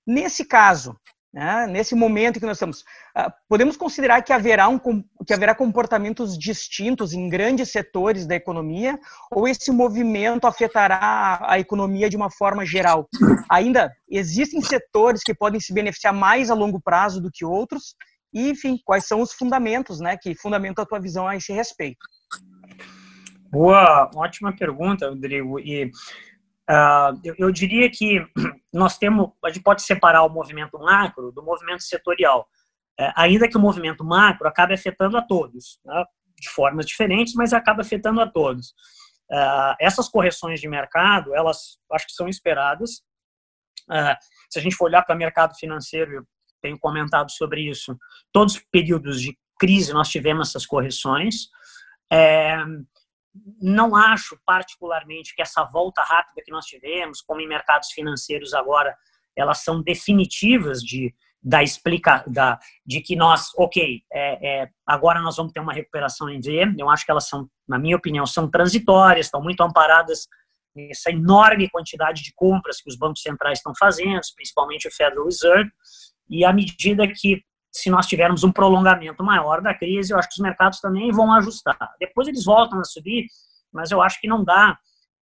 Nesse caso, né, nesse momento que nós estamos, ah, podemos considerar que haverá, um, que haverá comportamentos distintos em grandes setores da economia, ou esse movimento afetará a economia de uma forma geral? Ainda existem setores que podem se beneficiar mais a longo prazo do que outros, e, enfim, quais são os fundamentos né, que fundamentam a tua visão a esse respeito? Boa, ótima pergunta, Rodrigo. E uh, eu, eu, diria que nós temos, a gente pode separar o movimento macro do movimento setorial, uh, ainda que o movimento macro acabe afetando a todos, né, de formas diferentes, mas acaba afetando a todos. Uh, essas correções de mercado, elas acho que são esperadas. Ah, se a gente for olhar para o mercado financeiro, eu tenho comentado sobre isso, todos os períodos de crise nós tivemos essas correções. É, não acho particularmente que essa volta rápida que nós tivemos, como em mercados financeiros agora, elas são definitivas de da explica da de que nós, ok, é, é, agora nós vamos ter uma recuperação em V. Eu acho que elas são, na minha opinião, são transitórias, estão muito amparadas nessa enorme quantidade de compras que os bancos centrais estão fazendo, principalmente o Federal Reserve. E à medida que se nós tivermos um prolongamento maior da crise, eu acho que os mercados também vão ajustar. Depois eles voltam a subir, mas eu acho que não dá,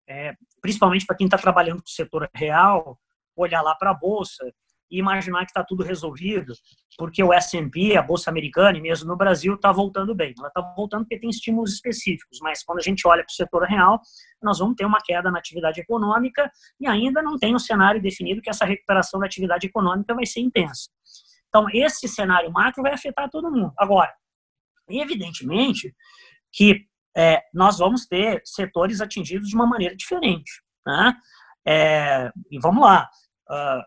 é, principalmente para quem está trabalhando com o setor real, olhar lá para a bolsa e imaginar que está tudo resolvido, porque o S&P, a bolsa americana e mesmo no Brasil está voltando bem. Ela está voltando porque tem estímulos específicos, mas quando a gente olha para o setor real, nós vamos ter uma queda na atividade econômica e ainda não tem um cenário definido que essa recuperação da atividade econômica vai ser intensa. Então, esse cenário macro vai afetar todo mundo. Agora, evidentemente que é, nós vamos ter setores atingidos de uma maneira diferente. Né? É, e vamos lá, uh,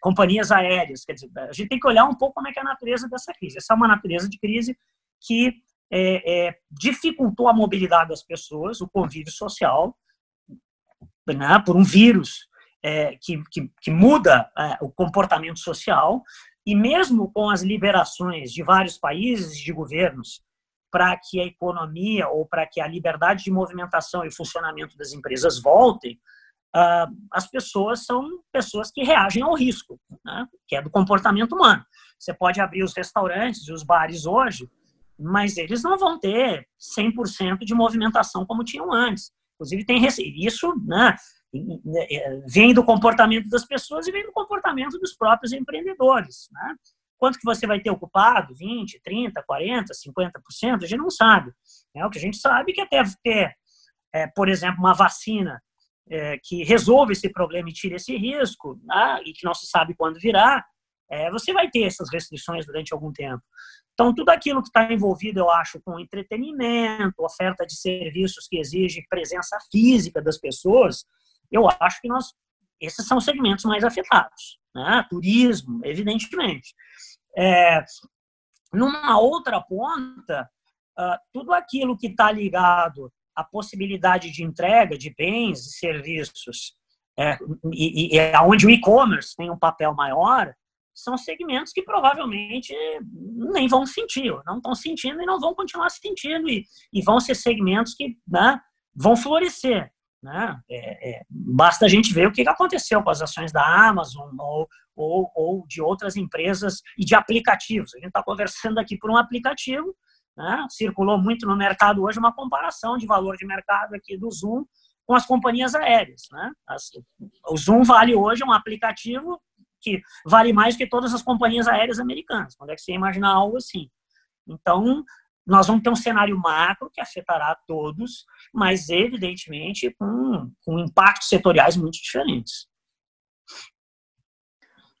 companhias aéreas, quer dizer, a gente tem que olhar um pouco como é que é a natureza dessa crise. Essa é uma natureza de crise que é, é dificultou a mobilidade das pessoas, o convívio social, né, por um vírus é, que, que, que, muda é, o comportamento social, e mesmo com as liberações de vários países de governos para que a economia ou para que a liberdade de movimentação e funcionamento das empresas voltem, uh, as pessoas são pessoas que reagem ao risco, né? que é do comportamento humano. Você pode abrir os restaurantes e os bares hoje, mas eles não vão ter 100% de movimentação como tinham antes. Inclusive, tem isso né, vem do comportamento das pessoas e vem do comportamento dos próprios empreendedores. Né? Quanto que você vai ter ocupado? 20, 30, 40, 50%? A gente não sabe. É O que a gente sabe é que até ter, é, por exemplo, uma vacina é, que resolva esse problema e tire esse risco, né? e que não se sabe quando virá, é, você vai ter essas restrições durante algum tempo. Então, tudo aquilo que está envolvido, eu acho, com entretenimento, oferta de serviços que exige presença física das pessoas, eu acho que nós, esses são os segmentos mais afetados. Né? Turismo, evidentemente. É, numa outra ponta, uh, tudo aquilo que está ligado à possibilidade de entrega de bens e serviços, é, e, e, onde o e-commerce tem um papel maior, são segmentos que provavelmente nem vão sentir, não estão sentindo e não vão continuar sentindo, e, e vão ser segmentos que né, vão florescer. Né? É, é, basta a gente ver o que aconteceu com as ações da Amazon ou, ou, ou de outras empresas e de aplicativos. A gente está conversando aqui por um aplicativo, né? circulou muito no mercado hoje uma comparação de valor de mercado aqui do Zoom com as companhias aéreas. Né? As, o Zoom vale hoje um aplicativo que vale mais que todas as companhias aéreas americanas. Quando é que você imaginar algo assim? Então, nós vamos ter um cenário macro que afetará todos, mas evidentemente com, com impactos setoriais muito diferentes.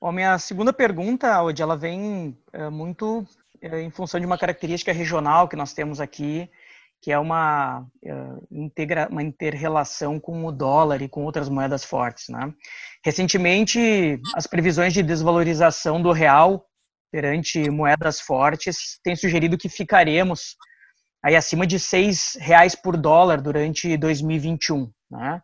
Bom, minha segunda pergunta, Audi, ela vem é, muito é, em função de uma característica regional que nós temos aqui, que é uma, é, integra, uma interrelação com o dólar e com outras moedas fortes. Né? Recentemente, as previsões de desvalorização do real perante moedas fortes têm sugerido que ficaremos aí acima de seis reais por dólar durante 2021. Né?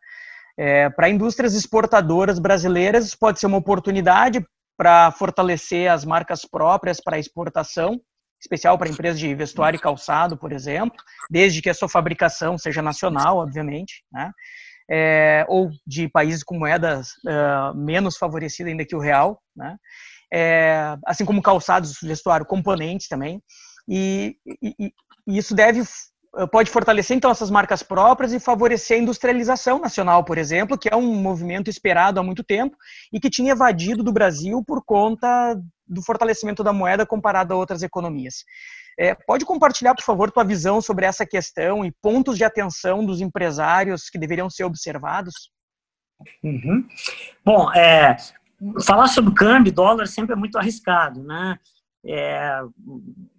É, para indústrias exportadoras brasileiras, pode ser uma oportunidade para fortalecer as marcas próprias para exportação, especial para empresas de vestuário e calçado, por exemplo, desde que a sua fabricação seja nacional, obviamente, né? É, ou de países com moedas uh, menos favorecida ainda que o real, né? É, assim como calçados, vestuário, componentes também. E, e, e, isso deve eh, pode fortalecer então essas marcas próprias e favorecer a industrialização nacional, por exemplo, que é um movimento esperado há muito tempo e que tinha evadido do Brasil por conta do fortalecimento da moeda comparado a outras economias. É, pode compartilhar, por favor, tua visão sobre essa questão e pontos de atenção dos empresários que deveriam ser observados? Uhum. Bom, é, falar sobre câmbio, dólar sempre é muito arriscado, né? É,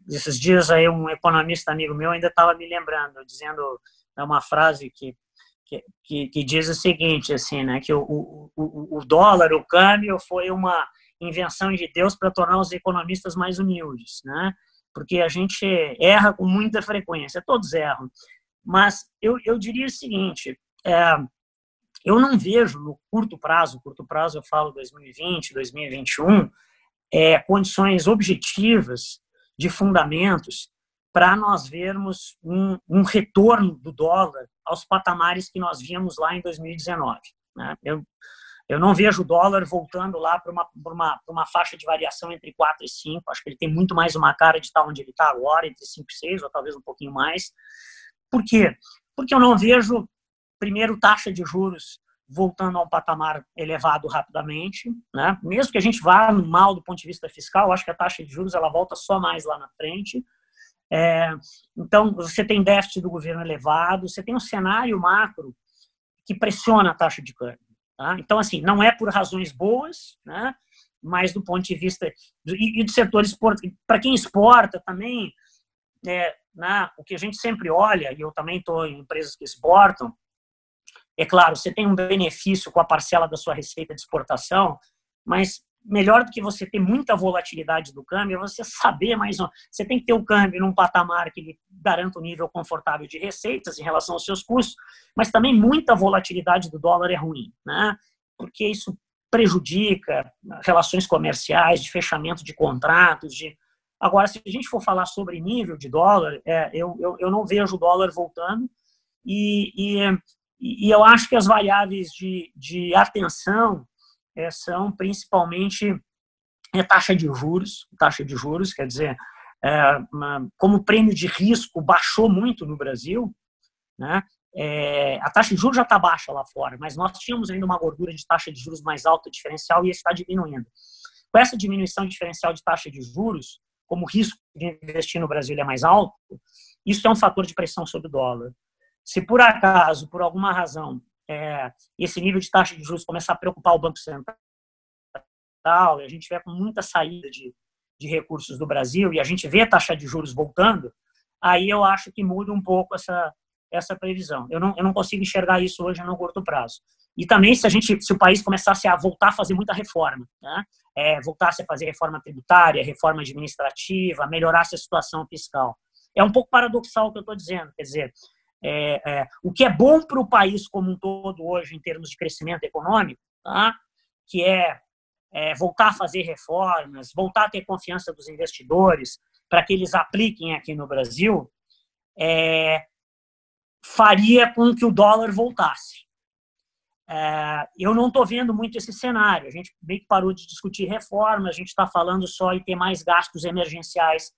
esses dias aí um economista amigo meu ainda estava me lembrando, dizendo é uma frase que, que, que, diz o seguinte, assim, né, que o, o, o dólar, o câmbio, foi uma invenção de Deus para tornar os economistas mais humildes, né? Porque a gente erra com muita frequência, todos erram. Mas eu, eu diria o seguinte, é, eu não vejo no curto prazo, curto prazo eu falo 2020, 2021, é, condições objetivas de fundamentos para nós vermos um, um, retorno do dólar aos patamares que nós vimos lá em 2019. Né? Eu, eu não vejo o dólar voltando lá para uma, uma, uma faixa de variação entre 4 e 5. Acho que ele tem muito mais uma cara de estar onde ele está agora, entre 5 e 6, ou talvez um pouquinho mais. Por quê? Porque eu não vejo, primeiro, taxa de juros voltando a um patamar elevado rapidamente, né? Mesmo que a gente vá mal do ponto de vista fiscal, acho que a taxa de juros ela volta só mais lá na frente. É, então, você tem déficit do governo elevado, você tem um cenário macro que pressiona a taxa de câmbio. Tá? Então, assim, não é por razões boas, né? mas do ponto de vista do, e, do setor para quem exporta também, é, né, o que a gente sempre olha, e eu também estou em empresas que exportam, é claro, você tem um benefício com a parcela da sua receita de exportação, mas melhor do que você ter muita volatilidade do câmbio é você saber mais ou Você tem que ter o câmbio num patamar que lhe garanta um nível confortável de receitas em relação aos seus custos, mas também muita volatilidade do dólar é ruim, né? Porque isso prejudica relações comerciais, de fechamento de contratos, de Agora, se a gente for falar sobre nível de dólar, é, eu, eu, eu não vejo o dólar voltando e, e e, eu acho que as variáveis de, de atenção é, são principalmente a taxa de juros, taxa de juros, quer dizer, é, como o prêmio de risco baixou muito no Brasil, né, é, a taxa de juros já está baixa lá fora, mas nós tínhamos ainda uma gordura de taxa de juros mais alta diferencial e está diminuindo. Com essa diminuição diferencial de taxa de juros, como o risco de investir no Brasil é mais alto, isso é um fator de pressão sobre o dólar. Se por acaso, por alguma razão, é, esse nível de taxa de juros começar a preocupar o Banco Central, e a gente tiver com muita saída de, de recursos do Brasil e a gente vê a taxa de juros voltando, aí eu acho que muda um pouco essa, essa previsão. Eu não, eu não consigo enxergar isso hoje no curto prazo. E também se a gente, se o país começasse a voltar a fazer muita reforma, né? É, voltasse a fazer reforma tributária, reforma administrativa, melhorasse a situação fiscal. É um pouco paradoxal o que eu estou dizendo, quer dizer, é, é, o que é bom para o país como um todo hoje em termos de crescimento econômico, tá? que é, é, voltar a fazer reformas, voltar a ter confiança dos investidores para que eles apliquem aqui no Brasil, é, faria com que o dólar voltasse. É, eu não estou vendo muito esse cenário. A gente meio que parou de discutir reforma, a gente está falando só em ter mais gastos emergenciais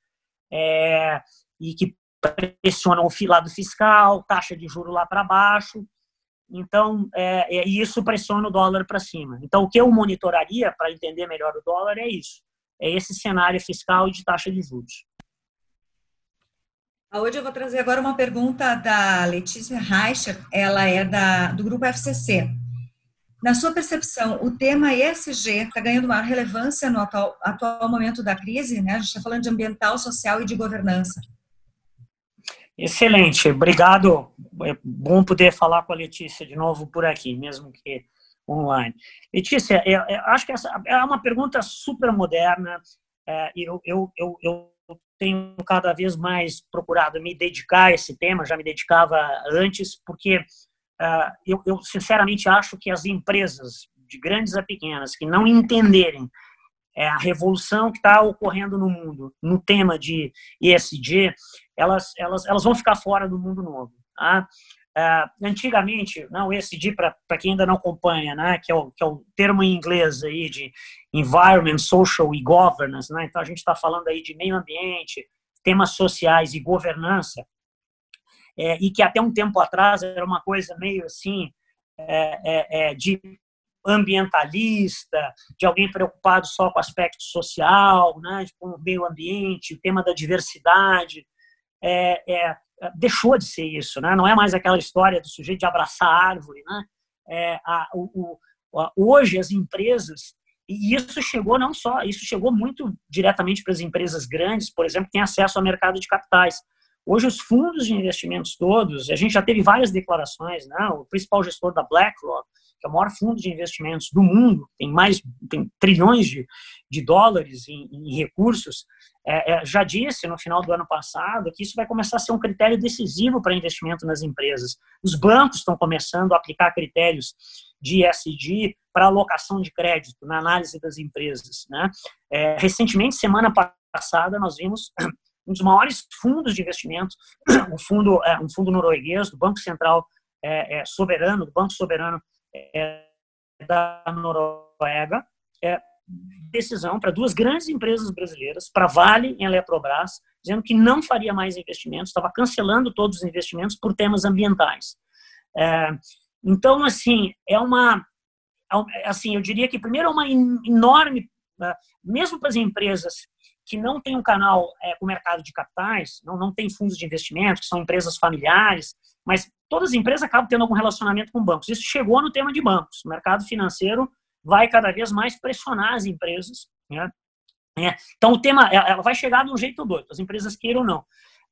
é, e que pressionam o lado fiscal, taxa de juro lá para baixo. Então, é, é, isso pressiona o dólar para cima. Então, o que eu monitoraria para entender melhor o dólar é isso. É esse cenário fiscal e de taxa de juros. Hoje eu vou trazer agora uma pergunta da Letícia Reicher, ela é da, do grupo FCC. Na sua percepção, o tema ESG está ganhando maior relevância no atual, atual momento da crise? Né? A gente está falando de ambiental, social e de governança. Excelente, obrigado. É bom poder falar com a Letícia de novo por aqui, mesmo que online. Letícia, eu, eu acho que essa é uma pergunta super moderna. É, eu, eu, eu, eu tenho cada vez mais procurado me dedicar a esse tema, já me dedicava antes, porque uh, eu, eu, sinceramente acho que as empresas, de grandes a pequenas, que não entenderem é, a revolução que está ocorrendo no mundo no tema de ESG, elas, elas, elas vão ficar fora do mundo novo. Tá? Uh, antigamente, não, ESG, para quem ainda não acompanha, né, que, é o, que é o termo em inglês aí de Environment, Social e Governance, né, então a gente está falando aí de meio ambiente, temas sociais e governança, é, e que até um tempo atrás era uma coisa meio assim, é, é, é de ambientalista, de alguém preocupado só com o aspecto social, né, com o meio ambiente, o tema da diversidade, é, é, deixou de ser isso, né? Não é mais aquela história do sujeito de abraçar a árvore, né? É, a, o, o, hoje as empresas e isso chegou não só, isso chegou muito diretamente para as empresas grandes, por exemplo, que têm acesso ao mercado de capitais. Hoje os fundos de investimentos todos, a gente já teve várias declarações, né? O principal gestor da BlackRock que é o maior fundo de investimentos do mundo, tem mais tem trilhões de, de dólares em, em recursos, é, é, já disse no final do ano passado que isso vai começar a ser um critério decisivo para investimento nas empresas. Os bancos estão começando a aplicar critérios de ESG para alocação de crédito na análise das empresas. Né? É, recentemente, semana passada, nós vimos um dos maiores fundos de investimento, um fundo, é, um fundo norueguês do Banco Central é, é, Soberano, do Banco Soberano é, da Noruega, é, decisão para duas grandes empresas brasileiras, para Vale e Eletrobras, dizendo que não faria mais investimentos, estava cancelando todos os investimentos por temas ambientais. É, então, assim, é uma, é assim, eu diria que primeiro é uma enorme, né, mesmo para as empresas que não têm um canal é, com o mercado de capitais, não, não tem fundos de investimento, que são empresas familiares, mas todas as empresas acabam tendo algum relacionamento com bancos. Isso chegou no tema de bancos. O mercado financeiro vai cada vez mais pressionar as empresas. Né? É, então, o tema ela vai chegar de um jeito ou do outro, as empresas queiram ou não.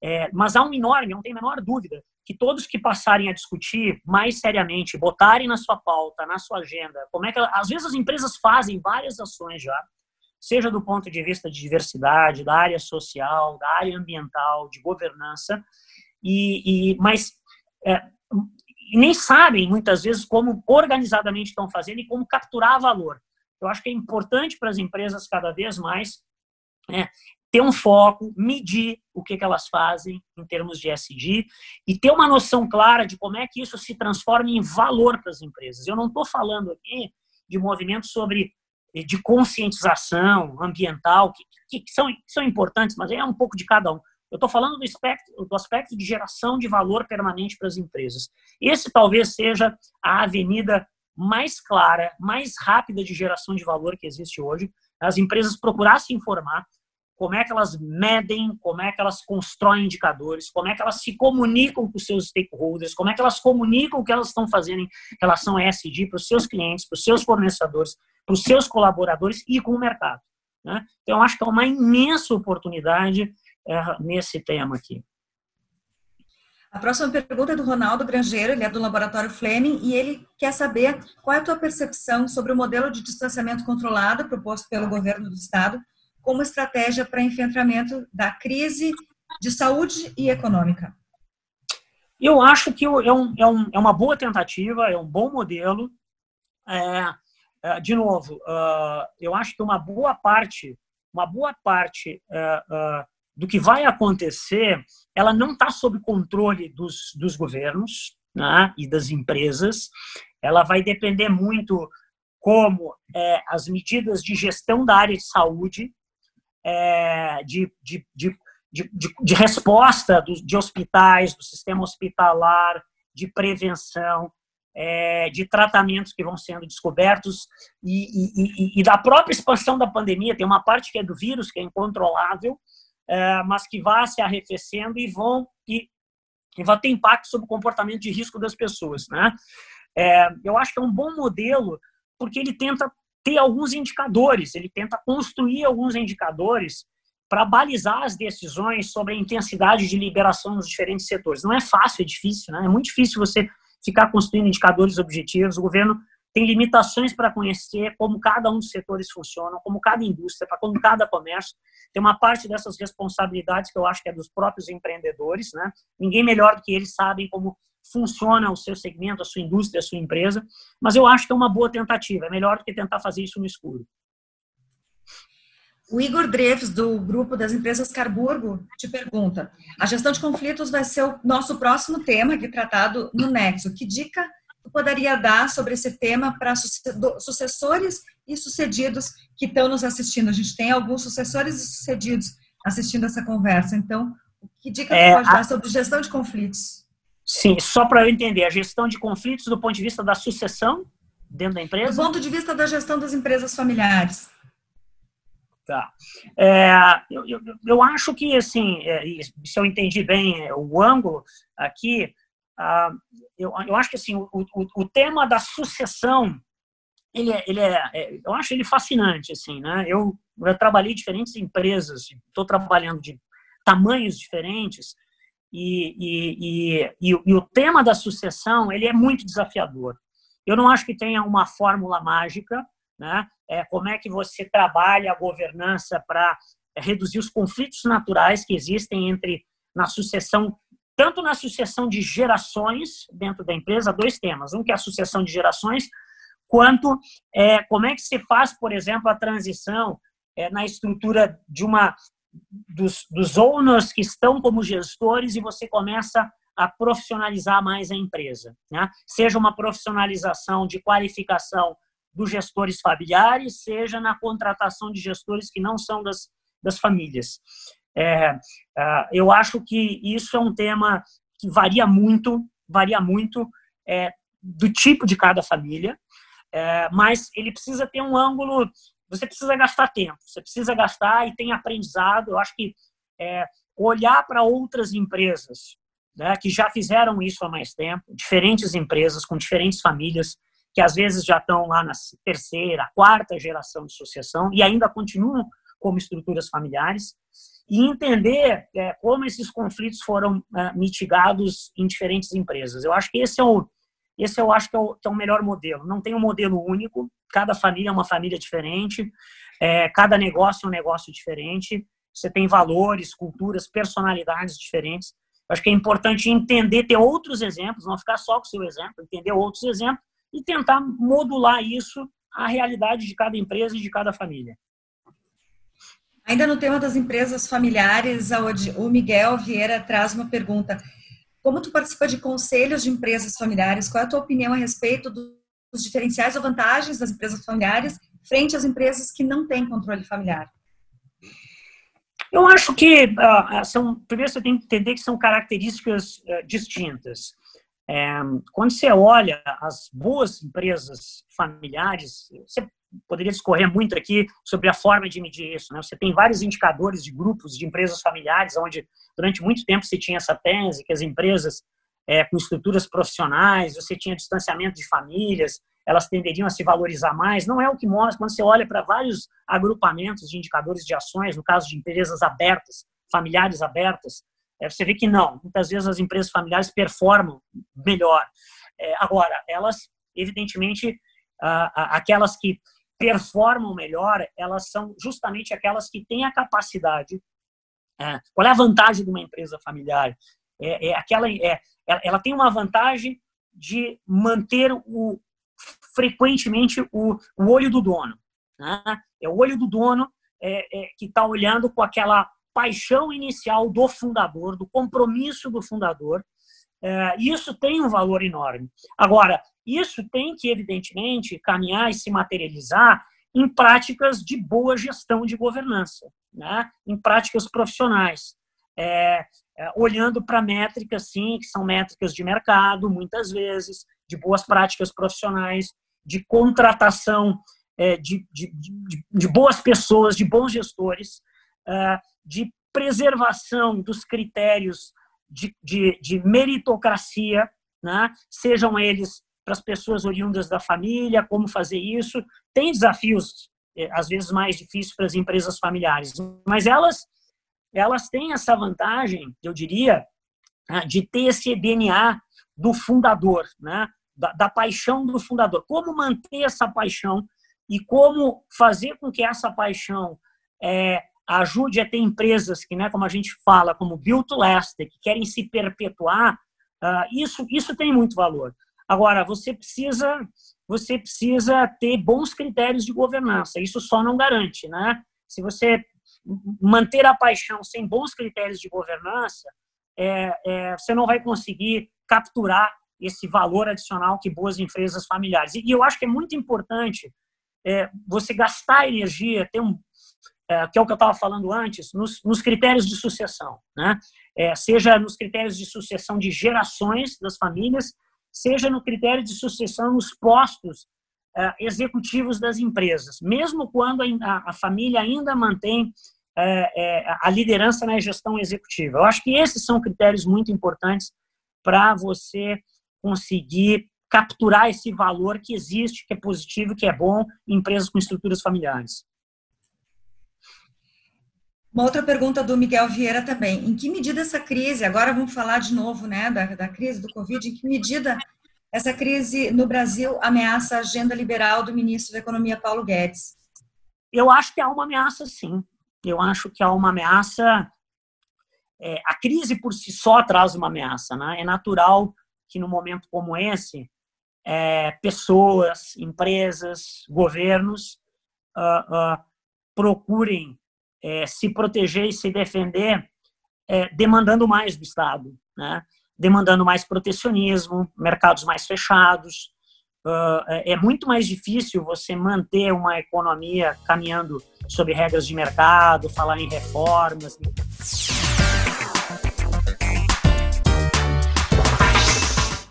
É, mas há um enorme, não tem a menor dúvida, que todos que passarem a discutir mais seriamente, botarem na sua pauta, na sua agenda, como é que às vezes as empresas fazem várias ações já, seja do ponto de vista de diversidade, da área social, da área ambiental, de governança, e, e mas é, nem sabem muitas vezes como organizadamente estão fazendo e como capturar valor. Eu acho que é importante para as empresas cada vez mais é, ter um foco, medir o que, que elas fazem em termos de SG e ter uma noção clara de como é que isso se transforma em valor para as empresas. Eu não estou falando aqui de movimentos sobre de conscientização ambiental que, que, são, que são importantes, mas é um pouco de cada um. Eu estou falando do aspecto, do aspecto de geração de valor permanente para as empresas. Esse talvez seja a avenida mais clara, mais rápida de geração de valor que existe hoje. As empresas procurar se informar como é que elas medem, como é que elas constroem indicadores, como é que elas se comunicam com os seus stakeholders, como é que elas comunicam o que elas estão fazendo em relação a ESG para os seus clientes, para os seus fornecedores, para os seus colaboradores e com o mercado. Né? Então, eu acho que é uma imensa oportunidade nesse tema aqui. A próxima pergunta é do Ronaldo Grangeiro, ele é do Laboratório Fleming e ele quer saber qual é a tua percepção sobre o modelo de distanciamento controlado proposto pelo governo do estado como estratégia para enfrentamento da crise de saúde e econômica. Eu acho que é, um, é, um, é uma boa tentativa, é um bom modelo. É, é, de novo, uh, eu acho que uma boa parte, uma boa parte uh, uh, do que vai acontecer, ela não está sob controle dos, dos governos né, e das empresas. Ela vai depender muito como é, as medidas de gestão da área de saúde, é, de, de, de, de, resposta do, de hospitais, do sistema hospitalar, de prevenção, é, de tratamentos que vão sendo descobertos e, e, e, e, da própria expansão da pandemia. Tem uma parte que é do vírus, que é incontrolável, mas que vá se arrefecendo e vão e, e vai ter impacto sobre o comportamento de risco das pessoas, né? É, eu acho que é um bom modelo porque ele tenta ter alguns indicadores, ele tenta construir alguns indicadores para balizar as decisões sobre a intensidade de liberação nos diferentes setores. Não é fácil, é difícil, né? É muito difícil você ficar construindo indicadores objetivos. O governo tem limitações para conhecer como cada um dos setores funciona, como cada indústria, para como cada comércio. Tem uma parte dessas responsabilidades que eu acho que é dos próprios empreendedores, né? Ninguém melhor do que eles sabem como funciona o seu segmento, a sua indústria, a sua empresa. Mas eu acho que é uma boa tentativa. É melhor do que tentar fazer isso no escuro. O Igor Dreves, do grupo das empresas Carburgo, te pergunta: a gestão de conflitos vai ser o nosso próximo tema aqui tratado no Nexo. Que dica tu poderia dar sobre esse tema para sucessores e sucedidos que estão nos assistindo? A gente tem alguns sucessores e sucedidos assistindo essa conversa. Então, que dica é, tu pode a... dar sobre gestão de conflitos? Sim, só para eu entender, a gestão de conflitos do ponto de vista da sucessão dentro da empresa? Do ponto de vista da gestão das empresas familiares. Tá. É, eu, eu, eu, acho que, assim, é, se eu entendi bem é, o ângulo aqui, ah, eu, eu acho que, assim, o, o, o tema da sucessão, ele é, ele é, é, eu acho ele fascinante, assim, né? Eu, eu trabalhei em diferentes empresas, estou trabalhando de tamanhos diferentes, e, e, e, e, o tema da sucessão, ele é muito desafiador. Eu não acho que tenha uma fórmula mágica, né? É, como é que você trabalha a governança para reduzir os conflitos naturais que existem entre na sucessão tanto na sucessão de gerações dentro da empresa, dois temas. Um que é a sucessão de gerações, quanto é, como é que se faz, por exemplo, a transição é, na estrutura de uma dos, dos owners que estão como gestores e você começa a profissionalizar mais a empresa. Né? Seja uma profissionalização de qualificação dos gestores familiares, seja na contratação de gestores que não são das, das famílias. É, é, eu acho que isso é um tema que varia muito, varia muito é, do tipo de cada família, é, mas ele precisa ter um ângulo. Você precisa gastar tempo, você precisa gastar e tem aprendizado. Eu acho que é, olhar para outras empresas né, que já fizeram isso há mais tempo, diferentes empresas com diferentes famílias, que às vezes já estão lá na terceira, quarta geração de sucessão e ainda continuam como estruturas familiares, e entender é, como esses conflitos foram é, mitigados em diferentes empresas. Eu acho que esse é o, esse eu acho que é o, que é o melhor modelo. Não tem um modelo único, cada família é uma família diferente, é, cada negócio é um negócio diferente, você tem valores, culturas, personalidades diferentes. Eu acho que é importante entender, ter outros exemplos, não ficar só com o seu exemplo, entender outros exemplos e tentar modular isso à realidade de cada empresa e de cada família. Ainda no tema das empresas familiares, o Miguel Vieira traz uma pergunta. Como tu participa de conselhos de empresas familiares, qual é a tua opinião a respeito dos diferenciais ou vantagens das empresas familiares frente às empresas que não têm controle familiar? Eu acho que uh, são primeiro você tem que entender que são características uh, distintas. É, quando você olha as boas empresas familiares, você poderia discorrer muito aqui sobre a forma de medir isso. Né? Você tem vários indicadores de grupos de empresas familiares, onde durante muito tempo se tinha essa tese que as empresas é, com estruturas profissionais, você tinha distanciamento de famílias, elas tenderiam a se valorizar mais. Não é o que mostra quando você olha para vários agrupamentos de indicadores de ações, no caso de empresas abertas, familiares abertas, é, você vê que não. Muitas vezes as empresas familiares performam melhor. É, agora, elas, evidentemente, aquelas que performam melhor, elas são justamente aquelas que têm a capacidade. É, qual é a vantagem de uma empresa familiar? É, é aquela, é, ela tem uma vantagem de manter o, frequentemente o, o olho do dono. Né? É o olho do dono é, é, que está olhando com aquela paixão inicial do fundador, do compromisso do fundador. É, isso tem um valor enorme. Agora, isso tem que, evidentemente, caminhar e se materializar em práticas de boa gestão de governança, né? em práticas profissionais. É, é, olhando para métricas, sim, que são métricas de mercado, muitas vezes, de boas práticas profissionais, de contratação é, de, de, de, de, boas pessoas, de bons gestores, é, de preservação dos critérios de, de, de meritocracia, né? sejam eles para as pessoas oriundas da família, como fazer isso. Tem desafios, eh, às vezes, mais difíceis para as empresas familiares, mas elas, elas têm essa vantagem, eu diria, né, de ter esse DNA do fundador, né? da, da paixão do fundador. Como manter essa paixão e como fazer com que essa paixão é, ajude a ter empresas que, né, como a gente fala, como Build to Last, que querem se perpetuar, uh, isso, isso tem muito valor. Agora, você precisa, você precisa ter bons critérios de governança. Isso só não garante, né? Se você manter a paixão sem bons critérios de governança, é, é, você não vai conseguir capturar esse valor adicional que boas empresas familiares. E, e eu acho que é muito importante é, você gastar energia, ter um, é, que é o que eu estava falando antes, nos, nos, critérios de sucessão, né? É, seja nos critérios de sucessão de gerações das famílias, seja no critério de sucessão nos postos é, executivos das empresas, mesmo quando a, a família ainda mantém é, é, a liderança na gestão executiva. Eu acho que esses são critérios muito importantes para você conseguir capturar esse valor que existe, que é positivo, que é bom em empresas com estruturas familiares. Uma outra pergunta do Miguel Vieira também. Em que medida essa crise, agora vamos falar de novo né, da, da crise do Covid, em que medida essa crise no Brasil ameaça a agenda liberal do ministro da Economia, Paulo Guedes? Eu acho que há uma ameaça, sim. Eu acho que há uma ameaça. É, a crise por si só traz uma ameaça. Né? É natural que, num momento como esse, é, pessoas, empresas, governos uh, uh, procurem é, se proteger e se defender é, demandando mais do Estado, né? demandando mais protecionismo, mercados mais fechados. Uh, é muito mais difícil você manter uma economia caminhando sob regras de mercado, falar em reformas.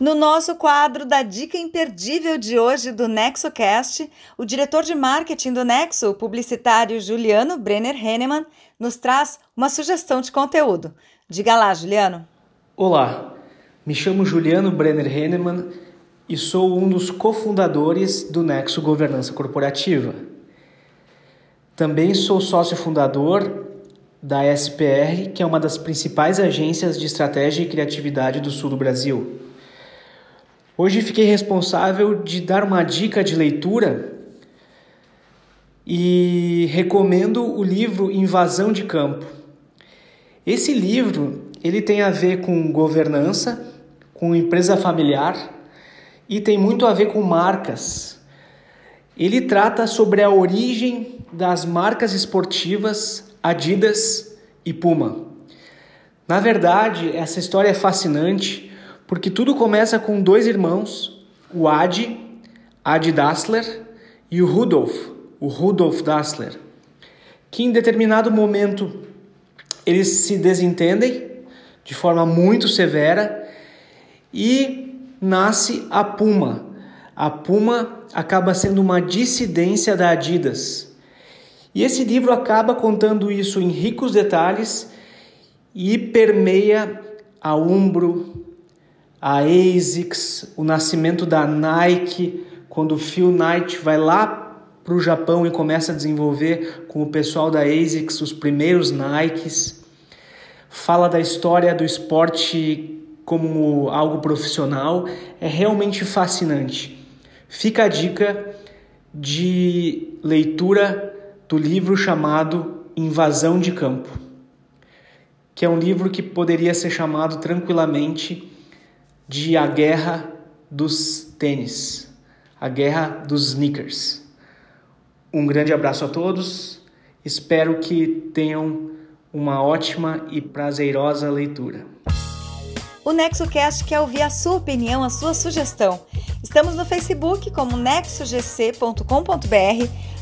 No nosso quadro da dica imperdível de hoje do NexoCast, o diretor de marketing do Nexo, o publicitário Juliano Brenner Henneman, nos traz uma sugestão de conteúdo. Diga lá, Juliano. Olá, me chamo Juliano Brenner Henneman e sou um dos cofundadores do Nexo Governança Corporativa. Também sou sócio fundador da SPR, que é uma das principais agências de estratégia e criatividade do sul do Brasil. Hoje fiquei responsável de dar uma dica de leitura e recomendo o livro Invasão de Campo. Esse livro ele tem a ver com governança, com empresa familiar e tem muito a ver com marcas. Ele trata sobre a origem das marcas esportivas Adidas e Puma. Na verdade, essa história é fascinante porque tudo começa com dois irmãos, o Adi, Adi Dassler, e o Rudolf, o Rudolf Dassler, que em determinado momento eles se desentendem de forma muito severa e nasce a Puma. A Puma acaba sendo uma dissidência da Adidas. E esse livro acaba contando isso em ricos detalhes e permeia a Umbro, a ASICS, o nascimento da Nike, quando o Phil Knight vai lá para o Japão e começa a desenvolver com o pessoal da ASICS os primeiros Nikes. Fala da história do esporte como algo profissional, é realmente fascinante. Fica a dica de leitura do livro chamado Invasão de Campo, que é um livro que poderia ser chamado tranquilamente de A Guerra dos Tênis, A Guerra dos Sneakers. Um grande abraço a todos, espero que tenham uma ótima e prazerosa leitura. O NexoCast quer ouvir a sua opinião, a sua sugestão. Estamos no Facebook como nexogc.com.br,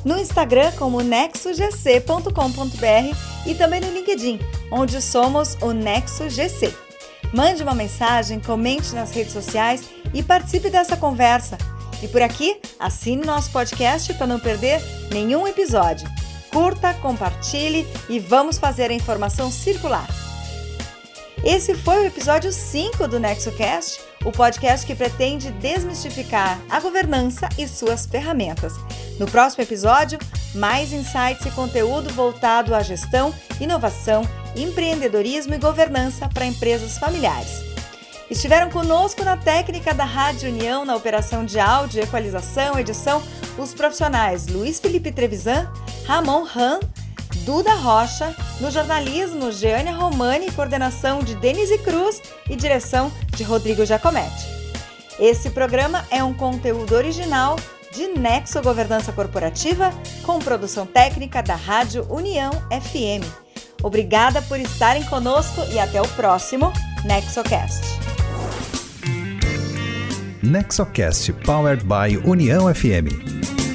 no Instagram como nexogc.com.br e também no LinkedIn, onde somos o NexoGC. Mande uma mensagem, comente nas redes sociais e participe dessa conversa. E por aqui, assine nosso podcast para não perder nenhum episódio. Curta, compartilhe e vamos fazer a informação circular. Esse foi o episódio 5 do NexoCast, o podcast que pretende desmistificar a governança e suas ferramentas. No próximo episódio, mais insights e conteúdo voltado à gestão, inovação, empreendedorismo e governança para empresas familiares. Estiveram conosco na técnica da Rádio União, na operação de áudio, equalização, edição, os profissionais Luiz Felipe Trevisan, Ramon Han, Duda Rocha, no jornalismo Geânia Romani, coordenação de Denise Cruz e direção de Rodrigo Giacometti. Esse programa é um conteúdo original de Nexo Governança Corporativa, com produção técnica da Rádio União FM. Obrigada por estarem conosco e até o próximo NexoCast. NexoCast Powered by União FM.